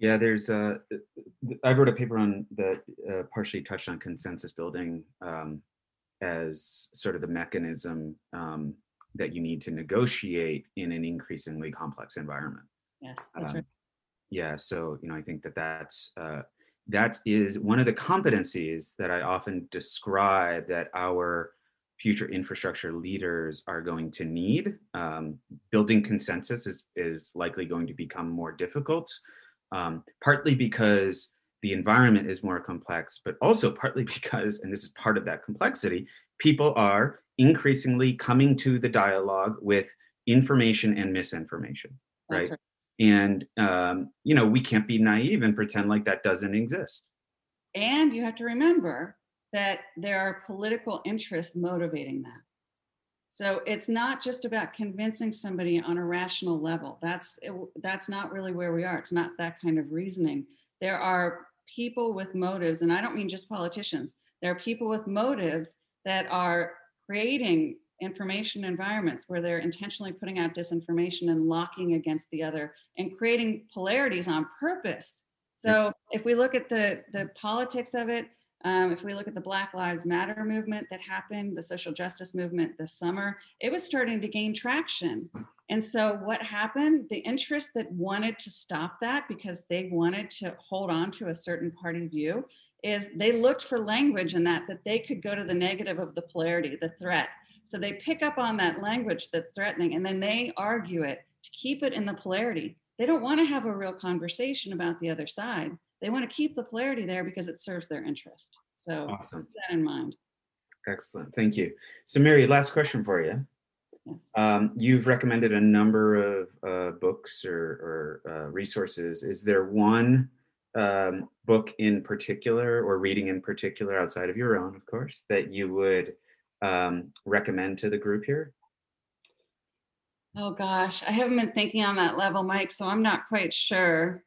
Yeah, there's uh, I wrote a paper on that uh, partially touched on consensus building um, as sort of the mechanism um, that you need to negotiate in an increasingly complex environment. Yes, that's um, right. Yeah, so you know, I think that that's uh, that is one of the competencies that I often describe that our future infrastructure leaders are going to need. Um, building consensus is is likely going to become more difficult, um, partly because the environment is more complex, but also partly *laughs* because, and this is part of that complexity, people are increasingly coming to the dialogue with information and misinformation, right? right. And um, you know, we can't be naive and pretend like that doesn't exist. And you have to remember that there are political interests motivating that. So it's not just about convincing somebody on a rational level. That's it, that's not really where we are. It's not that kind of reasoning. There are people with motives, and I don't mean just politicians, there are people with motives that are creating information environments where they're intentionally putting out disinformation and locking against the other and creating polarities on purpose. So if we look at the the politics of it, um, if we look at the Black Lives Matter movement that happened, the social justice movement this summer, it was starting to gain traction. And so, what happened? The interest that wanted to stop that because they wanted to hold on to a certain party view is they looked for language in that that they could go to the negative of the polarity, the threat. So they pick up on that language that's threatening and then they argue it to keep it in the polarity. They don't want to have a real conversation about the other side. They want to keep the polarity there because it serves their interest. So awesome. keep that in mind. Excellent. Thank you. So Mary, last question for you. Yes. Um, you've recommended a number of uh, books or, or uh, resources. Is there one um, book in particular or reading in particular outside of your own, of course, that you would um, recommend to the group here? Oh gosh, I haven't been thinking on that level, Mike, so I'm not quite sure.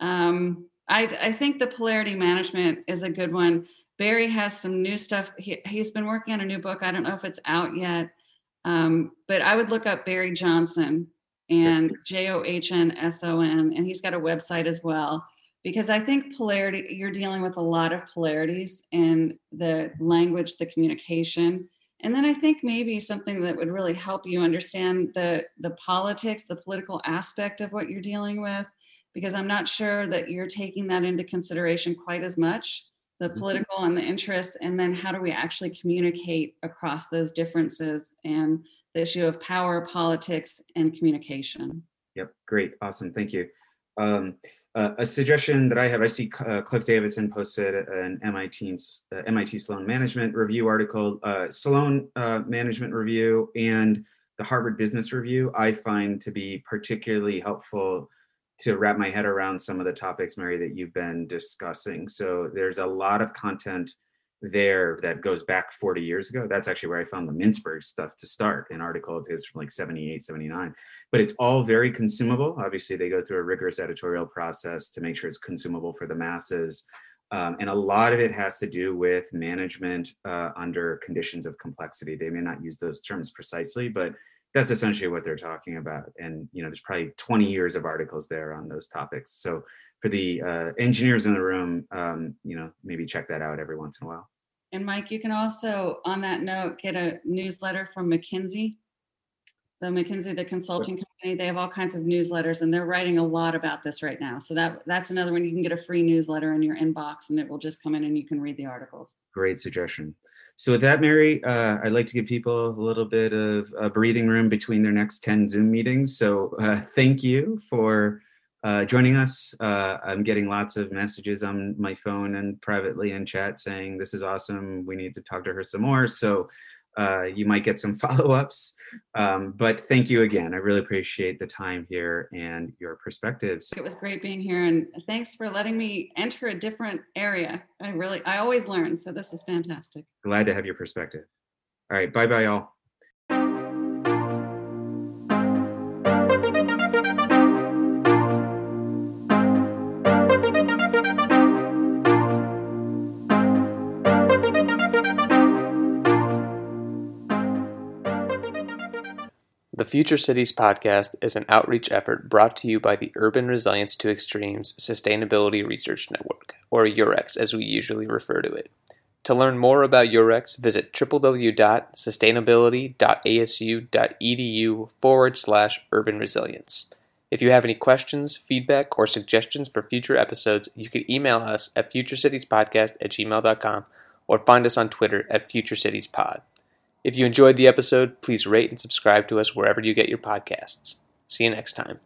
Um, I, I think the polarity management is a good one. Barry has some new stuff. He, he's been working on a new book. I don't know if it's out yet, um, but I would look up Barry Johnson and J O H N S O N, and he's got a website as well because I think polarity, you're dealing with a lot of polarities in the language, the communication. And then I think maybe something that would really help you understand the, the politics, the political aspect of what you're dealing with, because I'm not sure that you're taking that into consideration quite as much the mm-hmm. political and the interests, and then how do we actually communicate across those differences and the issue of power, politics, and communication. Yep, great, awesome, thank you. Um, uh, a suggestion that I have, I see uh, Cliff Davidson posted an MIT uh, MIT Sloan Management Review article, uh, Sloan uh, Management Review, and the Harvard Business Review. I find to be particularly helpful to wrap my head around some of the topics, Mary, that you've been discussing. So there's a lot of content there that goes back 40 years ago. That's actually where I found the Mintzberg stuff to start, an article of his from like 78, 79. But it's all very consumable. Obviously, they go through a rigorous editorial process to make sure it's consumable for the masses. Um, and a lot of it has to do with management uh, under conditions of complexity. They may not use those terms precisely, but that's essentially what they're talking about. And you know, there's probably 20 years of articles there on those topics. So for the uh, engineers in the room, um, you know, maybe check that out every once in a while. And Mike, you can also, on that note, get a newsletter from McKinsey. So McKinsey, the consulting company, they have all kinds of newsletters and they're writing a lot about this right now. So that that's another one. You can get a free newsletter in your inbox and it will just come in and you can read the articles. Great suggestion. So with that, Mary, uh, I'd like to give people a little bit of breathing room between their next 10 Zoom meetings. So uh, thank you for uh, joining us. Uh, I'm getting lots of messages on my phone and privately in chat saying, this is awesome. We need to talk to her some more. So uh, you might get some *laughs* follow-ups. Um, but thank you again. I really appreciate the time here and your perspectives. It was great being here and thanks for letting me enter a different area. I really, I always learn. So this is fantastic. Glad to have your perspective. All right. Bye-bye, all. The Future Cities podcast is an outreach effort brought to you by the Urban Resilience to Extremes Sustainability Research Network, or UREX as we usually refer to it. To learn more about UREX, visit www.sustainability.asu.edu forward slash urban resilience. If you have any questions, feedback, or suggestions for future episodes, you can email us at futurecitiespodcast at gmail.com or find us on Twitter at futurecitiespod. If you enjoyed the episode, please rate and subscribe to us wherever you get your podcasts. See you next time.